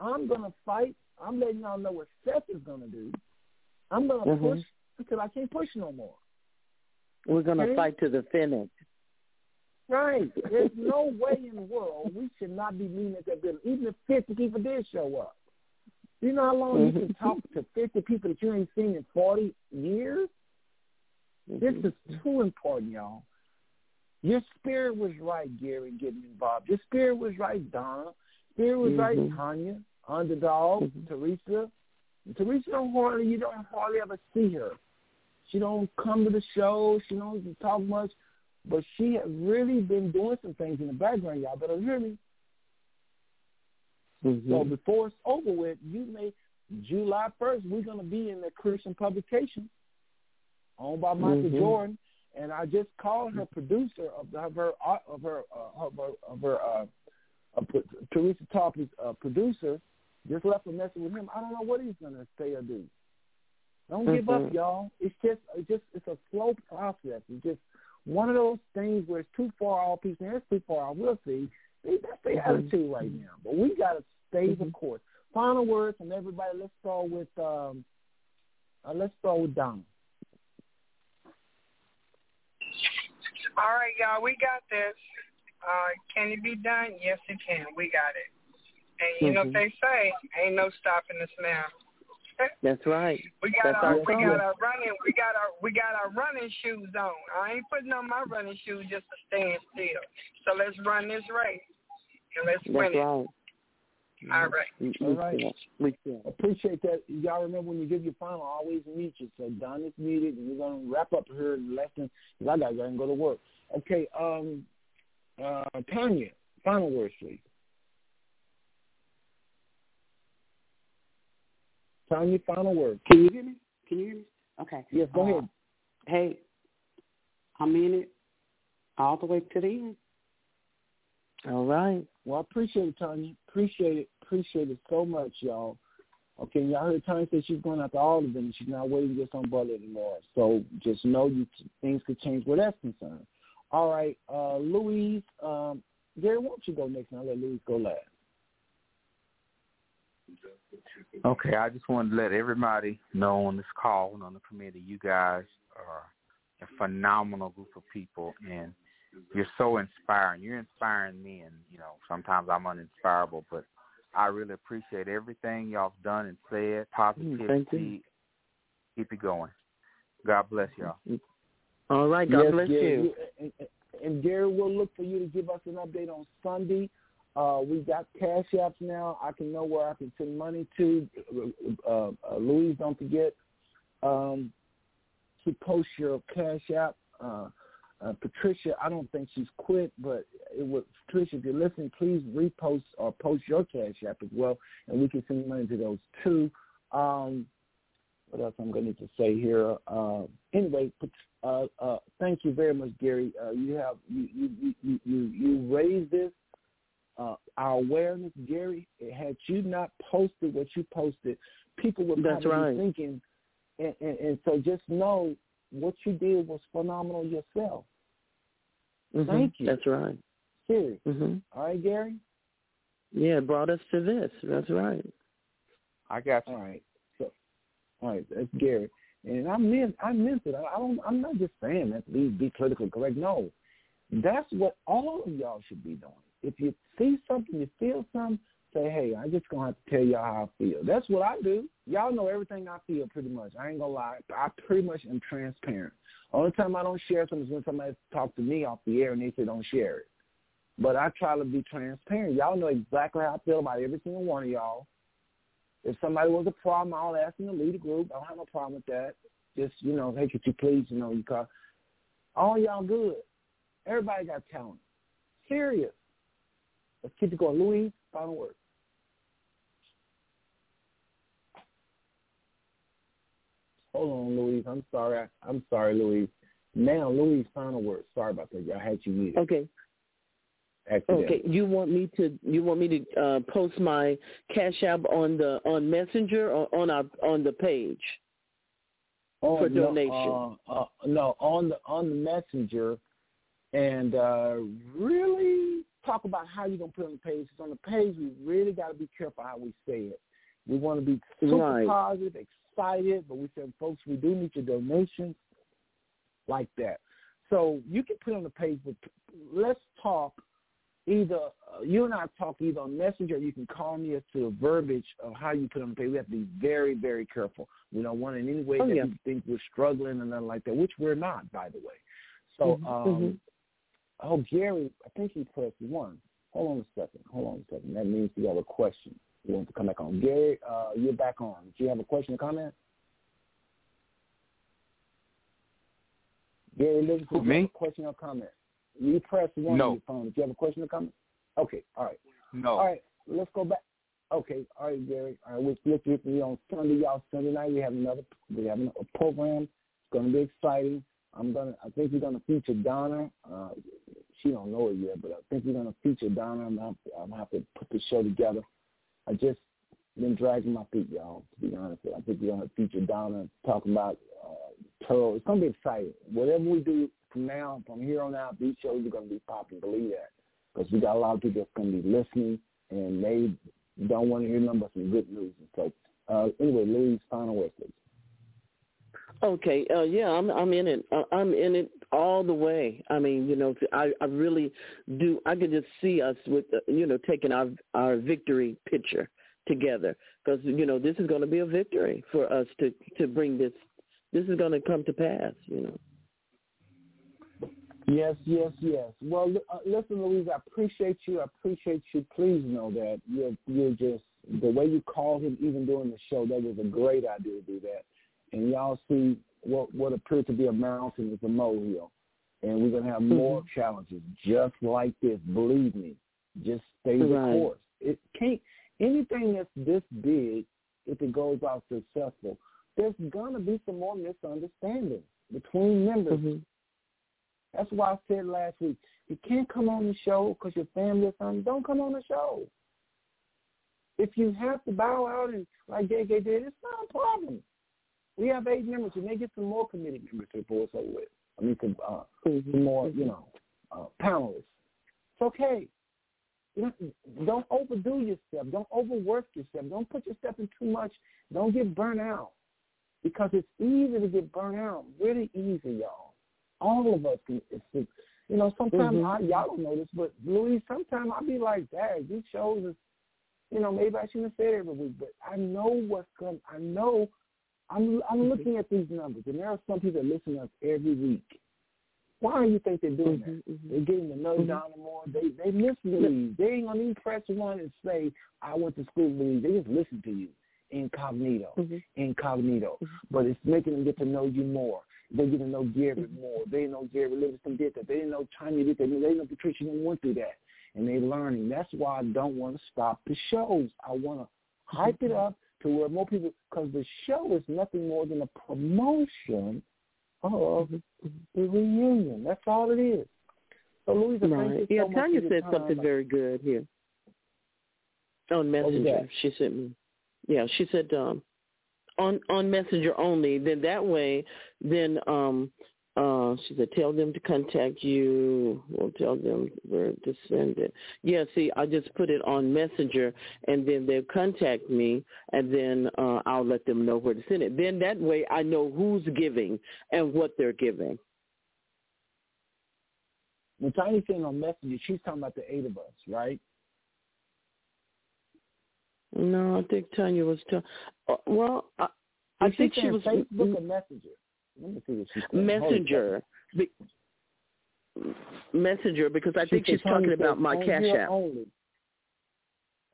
I'm gonna fight. I'm letting y'all know what Seth is gonna do. I'm gonna Mhm. push until I can't push no more. We're going to Okay. fight to the finish. Right. There's no way in the world we should not be meeting at that building, even if 50 people did show up. You know how long you can talk to 50 people that you ain't seen in 40 years? This is too important, y'all. Your spirit was right, Gary, getting involved. Your spirit was right, Donna. Spirit was right, Mhm. Tanya, Underdog, Teresa. Teresa don't hardly you don't hardly ever see her. She don't come to the show. She don't talk much, but she has really been doing some things in the background. Y'all better hear me. Mm-hmm. So before it's over with, you may July first, we're gonna be in the Christian publication owned by Michael Mhm. Jordan, and I just called her producer of, the, of her of her uh, of her, of her uh, uh, Teresa Tarpley's uh, producer. Just left a message with him. I don't know what he's gonna say or do. Don't give up, Mhm. y'all. It's just it's just it's a slow process. It's just one of those things where it's too far off. People say it's too far off. We'll see. See, That's their Mhm. attitude right now. But we gotta stay the course. Final words from everybody. Let's start with um, uh, let's start with Donna. All right, y'all, we got this. Uh, can it be done? Yes, it can. We got it. And you know Mhm. what they say, ain't no stopping us now. That's right. *laughs* We got That's our our we got our running we got our we got our running shoes on. I ain't putting on my running shoes just to stand still. So let's run this race and let's That's win it. right. All right. We, we right. can. We can. Appreciate that. Y'all remember when you give your final, I always meet you. So Donna's muted, and we're gonna wrap up here in less than because I gotta go and go to work. Okay, um, uh, Tanya, final words, please. Tanya, final word. Can you hear me? Can you hear me? Okay. Yes, go Uh, ahead. Hey, I'm in it all the way to the end. All right. Well, I appreciate it, Tanya. Appreciate it. Appreciate it so much, y'all. Okay, y'all heard Tanya say she's going after all of them. She's not waiting just on Butler anymore. So just know you things could change where that's concerned. All right, uh, Louise, um, Gary, why don't you go next and I'll let Louise go last. Okay, I just wanted to let everybody know on this call and on the committee, you guys are a phenomenal group of people, and you're so inspiring. You're inspiring me, and you know sometimes I'm uninspirable, but I really appreciate everything y'all have done and said. Mm, Positivity. Thank you. Keep it going. God bless y'all. All right. God yes, bless Gary, you. And, and, and Gary, we'll look for you to give us an update on Sunday. Uh, we got cash apps now. I can know where I can send money to. Uh, uh, Louise, don't forget um, to post your cash app. Uh, uh, Patricia, I don't think she's quit, but it would, Patricia, if you're listening, please repost or post your cash app as well, and we can send money to those too. Um, what else I'm going to need to say here? Uh, anyway, uh, uh, thank you very much, Gary. Uh, you have you you you you, you raised this uh, our awareness, Gary. Had you not posted what you posted, people would That's probably right. be thinking. And, and, and so just know what you did was phenomenal yourself. Mhm. Thank you. That's right. Serious. hmm All right, Gary. Yeah, it brought us to this. That's right. I got you. All right. So, all right, that's Gary. And I meant I meant it. I, I don't. I'm not just saying that to be, be politically correct. No, that's what all of y'all should be doing. If you see something, you feel something, say, "Hey, I just gonna have to tell y'all how I feel." That's what I do. Y'all know everything I feel pretty much. I ain't gonna lie. I pretty much am transparent. Only time I don't share something is when somebody talk to me off the air and they say don't share it. But I try to be transparent. Y'all know exactly how I feel about every single one of y'all. If somebody was a problem, I'll ask them to lead a group. I don't have no problem with that. Just, you know, hey, could you please, you know, you call. All y'all good. Everybody got talent. Serious. Let's keep it going. Louise, final word. Hold on, Louise. I'm sorry. I, I'm sorry, Louise. Now, Louise, final word. Sorry about that. I had you muted. Okay. Accidentally. Okay. You want me to you want me to uh, post my cash app on the on Messenger or on our on the page Oh, for no, donation? Uh, uh, no, on the on the messenger, and uh, really talk about how you're gonna put on the page. 'Cause on the page, we really got to be careful how we say it. We want to be super Right. positive, excited, but we said, folks, we do need your donations, like that. So you can put on the page, but let's talk. Either uh, you and I talk either on Messenger, or you can call me as to the verbiage of how you put on the page. We have to be very, very careful. We don't want in any way Oh, that yeah. you think we're struggling and nothing like that, which we're not, by the way. So, Mhm, um, mhm. Oh, Gary, I think he pressed one. Hold on a second. Hold on a second. That means you have a question. You want to come back on. Gary, uh, you're back on. Do you have a question or comment? Gary, listen to Me? question or comment. You press one No. on your phone. Do you have a question or comment? Okay, all right. No. All right, let's go back. Okay, all right, Gary. All right, we'll with me on Sunday, y'all. Sunday night we have another we have a program. It's gonna be exciting. I'm gonna I think we're gonna feature Donna. Uh, she don't know it yet, but I think we're gonna feature Donna. I'm gonna, I'm gonna have to put the show together. I just been dragging my feet, y'all. To be honest, I think we're gonna feature Donna talking about uh, Pearl. It's gonna be exciting. Whatever we do from now, from here on out, these shows are gonna be popping. Believe that, because we got a lot of people that's gonna be listening, and they don't want to hear nothing but some good news. So, uh, anyway, Louise, final word, please. Okay, uh, yeah, I'm I'm in it. Uh, I'm in it all the way. I mean, you know, I I really do. I could just see us with uh, you know taking our our victory picture together because you know this is going to be a victory for us to to bring this. This is going to come to pass. You know. Yes, yes, yes. Well, uh, listen, Louise, I appreciate you. I appreciate you. Please know that you're you're just the way you called him, even during the show. That was a great idea to do that. And y'all see what what appeared to be a mountain is a molehill, and we're gonna have more challenges just like this. Believe me, just stay the Right. course. It can't anything that's this big. If it goes out successful, there's gonna be some more misunderstanding between members. Mhm. That's why I said last week, you can't come on the show because your family or something. Don't come on the show. If you have to bow out and like JJ did, it's not a problem. We have eight members. You may get some more committee members to report so with. I mean, some, uh, some more, you know, uh, panelists. It's okay. You don't, don't overdo yourself. Don't overwork yourself. Don't put yourself in too much. Don't get burnt out because it's easy to get burnt out. Really easy, y'all all of us can it's, You know, sometimes Mhm. I y'all don't know this, but Louise, sometimes I'll be like, Dad, these shows is you know, maybe I shouldn't have said it every week, but I know what's going I know I'm I'm looking at these numbers and there are some people that listen to us every week. Why do you think they're doing that? Mm-hmm, mm-hmm. They're getting to know Mhm. Donna more. They they listen to Louise. They ain't gonna even press one and say, I went to school with Louise. They just listen to you incognito. Mm-hmm. Incognito. But it's making them get to know you more. They get to know Gary more. They know Gary Livingston did that. They didn't know Tanya did that. They know Patricia didn't went through that. And they're learning. That's why I don't want to stop the shows. I want to hype it up to where more people, because the show is nothing more than a promotion of the reunion. That's all it is. So, Louisa, Right. you Yeah, so Tanya said something very good here on Messenger. She sent me. Yeah, she said um, on on Messenger only. Then that way, then um, uh, she said tell them to contact you. We'll tell them where to send it. Yeah, see, I just put it on Messenger, and then they'll contact me, and then uh, I'll let them know where to send it. Then that way, I know who's giving and what they're giving. When Tanya's saying on Messenger, she's talking about the eight of us, right? No, I think Tanya was. talking. uh, well, I, I think she was Facebook or Messenger. Let me see what she's saying. Messenger. Be, messenger, because I She think she's talking about my Cash App. Only.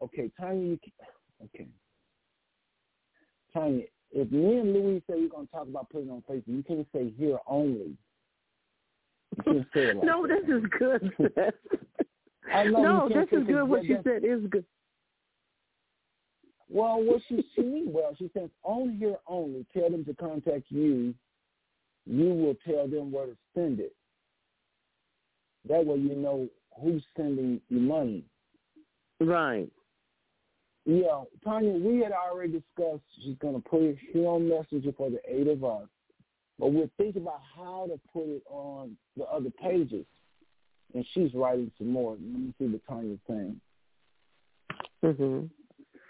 Okay, Tanya. Okay, Tanya. If me and Louis say we're gonna talk about putting on Facebook, you can't say here only. You can't say it *laughs* like no, that. this is good. *laughs* I know no, this is good. What she said is good. Well, what she she mean well, she says on here only. Tell them to contact you. You will tell them where to send it. That way you know who's sending the money. Right. Yeah, Tanya, we had already discussed she's going to put it here on Messenger for the eight of us, but we're thinking about how to put it on the other pages. And she's writing some more. Let me see what Tanya's saying. Mhm.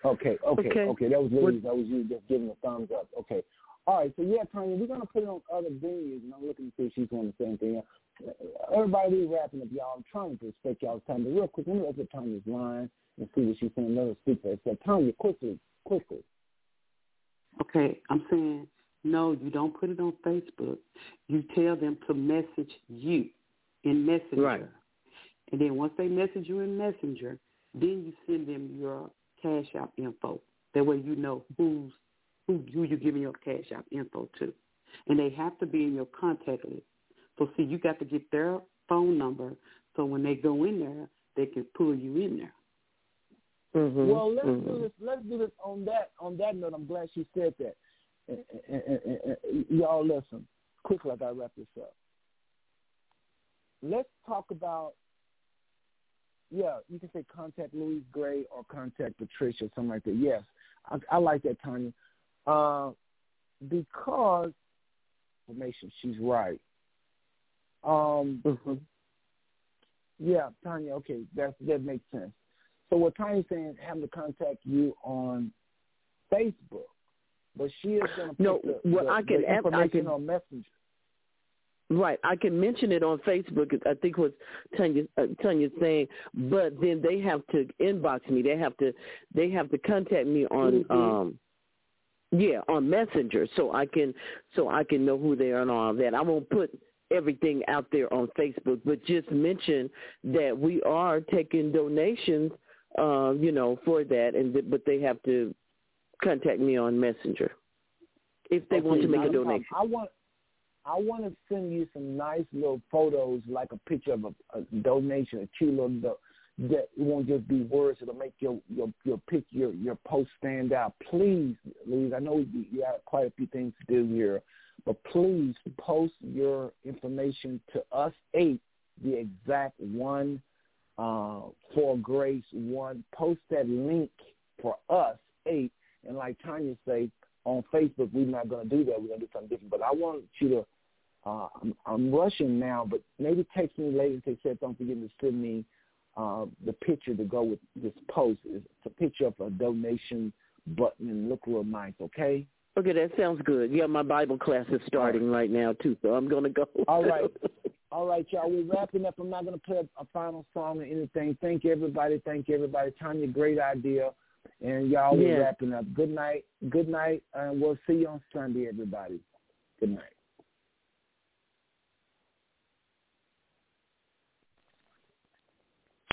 Okay, okay, okay. Okay. That was Liz. That was you just giving a thumbs up. Okay. All right. So yeah, Tanya, we're gonna put it on other venues, and I'm looking to see if she's doing the same thing. Everybody, we wrapping up, y'all. I'm trying to respect y'all's time, but real quick, let me open Tanya's line and see what she's saying. Another speaker. So Tanya, quickly, quickly. Okay, I'm saying no, you don't put it on Facebook. You tell them to message you in Messenger. Right. And then once they message you in Messenger, then you send them your Cash App info. That way you know who's who who you're giving your Cash App info to. And they have to be in your contact list. So see you got to get their phone number so when they go in there they can pull you in there. Mhm. Well, let's mhm. do this. Let's do this on that. On that note, I'm glad she said that. And, and, and, and, and, y'all listen quickly. I gotta wrap this up. Let's talk about. Yeah, you can say contact Louise Gray or contact Patricia, something like that. Yes, I, I like that, Tanya, uh, because information. She's right. Um, Mhm. yeah, Tanya. Okay, that that makes sense. So what Tanya's saying, having to contact you on Facebook, but she is going to No, the, well, the, I can the I can- on Messenger. Right. I can mention it on Facebook. I think what Tanya uh, Tanya's saying, but then they have to inbox me. They have to they have to contact me on Mhm. um yeah on Messenger so I can so I can know who they are and all that. I won't put everything out there on Facebook, but just mention that we are taking donations, uh, you know, for that, and th- but they have to contact me on Messenger if they want to make a donation. I want I want to send you some nice little photos, like a picture of a, a donation, a cute little that it won't just be words. It'll make your your your pic your your post stand out. Please, Louise. I know you, you have quite a few things to do here, but please post your information to us eight, the exact one uh, for Grace one. Post that link for us eight, and like Tanya say, on Facebook, we're not going to do that. We're going to do something different. But I want you to. Uh, I'm, I'm rushing now, but maybe text me later and say, don't forget to send me uh, the picture to go with this post. It's a picture of a donation button and look real nice. Okay. Okay, that sounds good. Yeah, my Bible class is starting right now too, so I'm going to go. All right. *laughs* All right, y'all. We're wrapping up. I'm not going to play a, a final song or anything. Thank you everybody. Thank you everybody. Tanya, great idea. And y'all, we're wrapping up. Good night. Good night. And we'll see you on Sunday, everybody. Good night.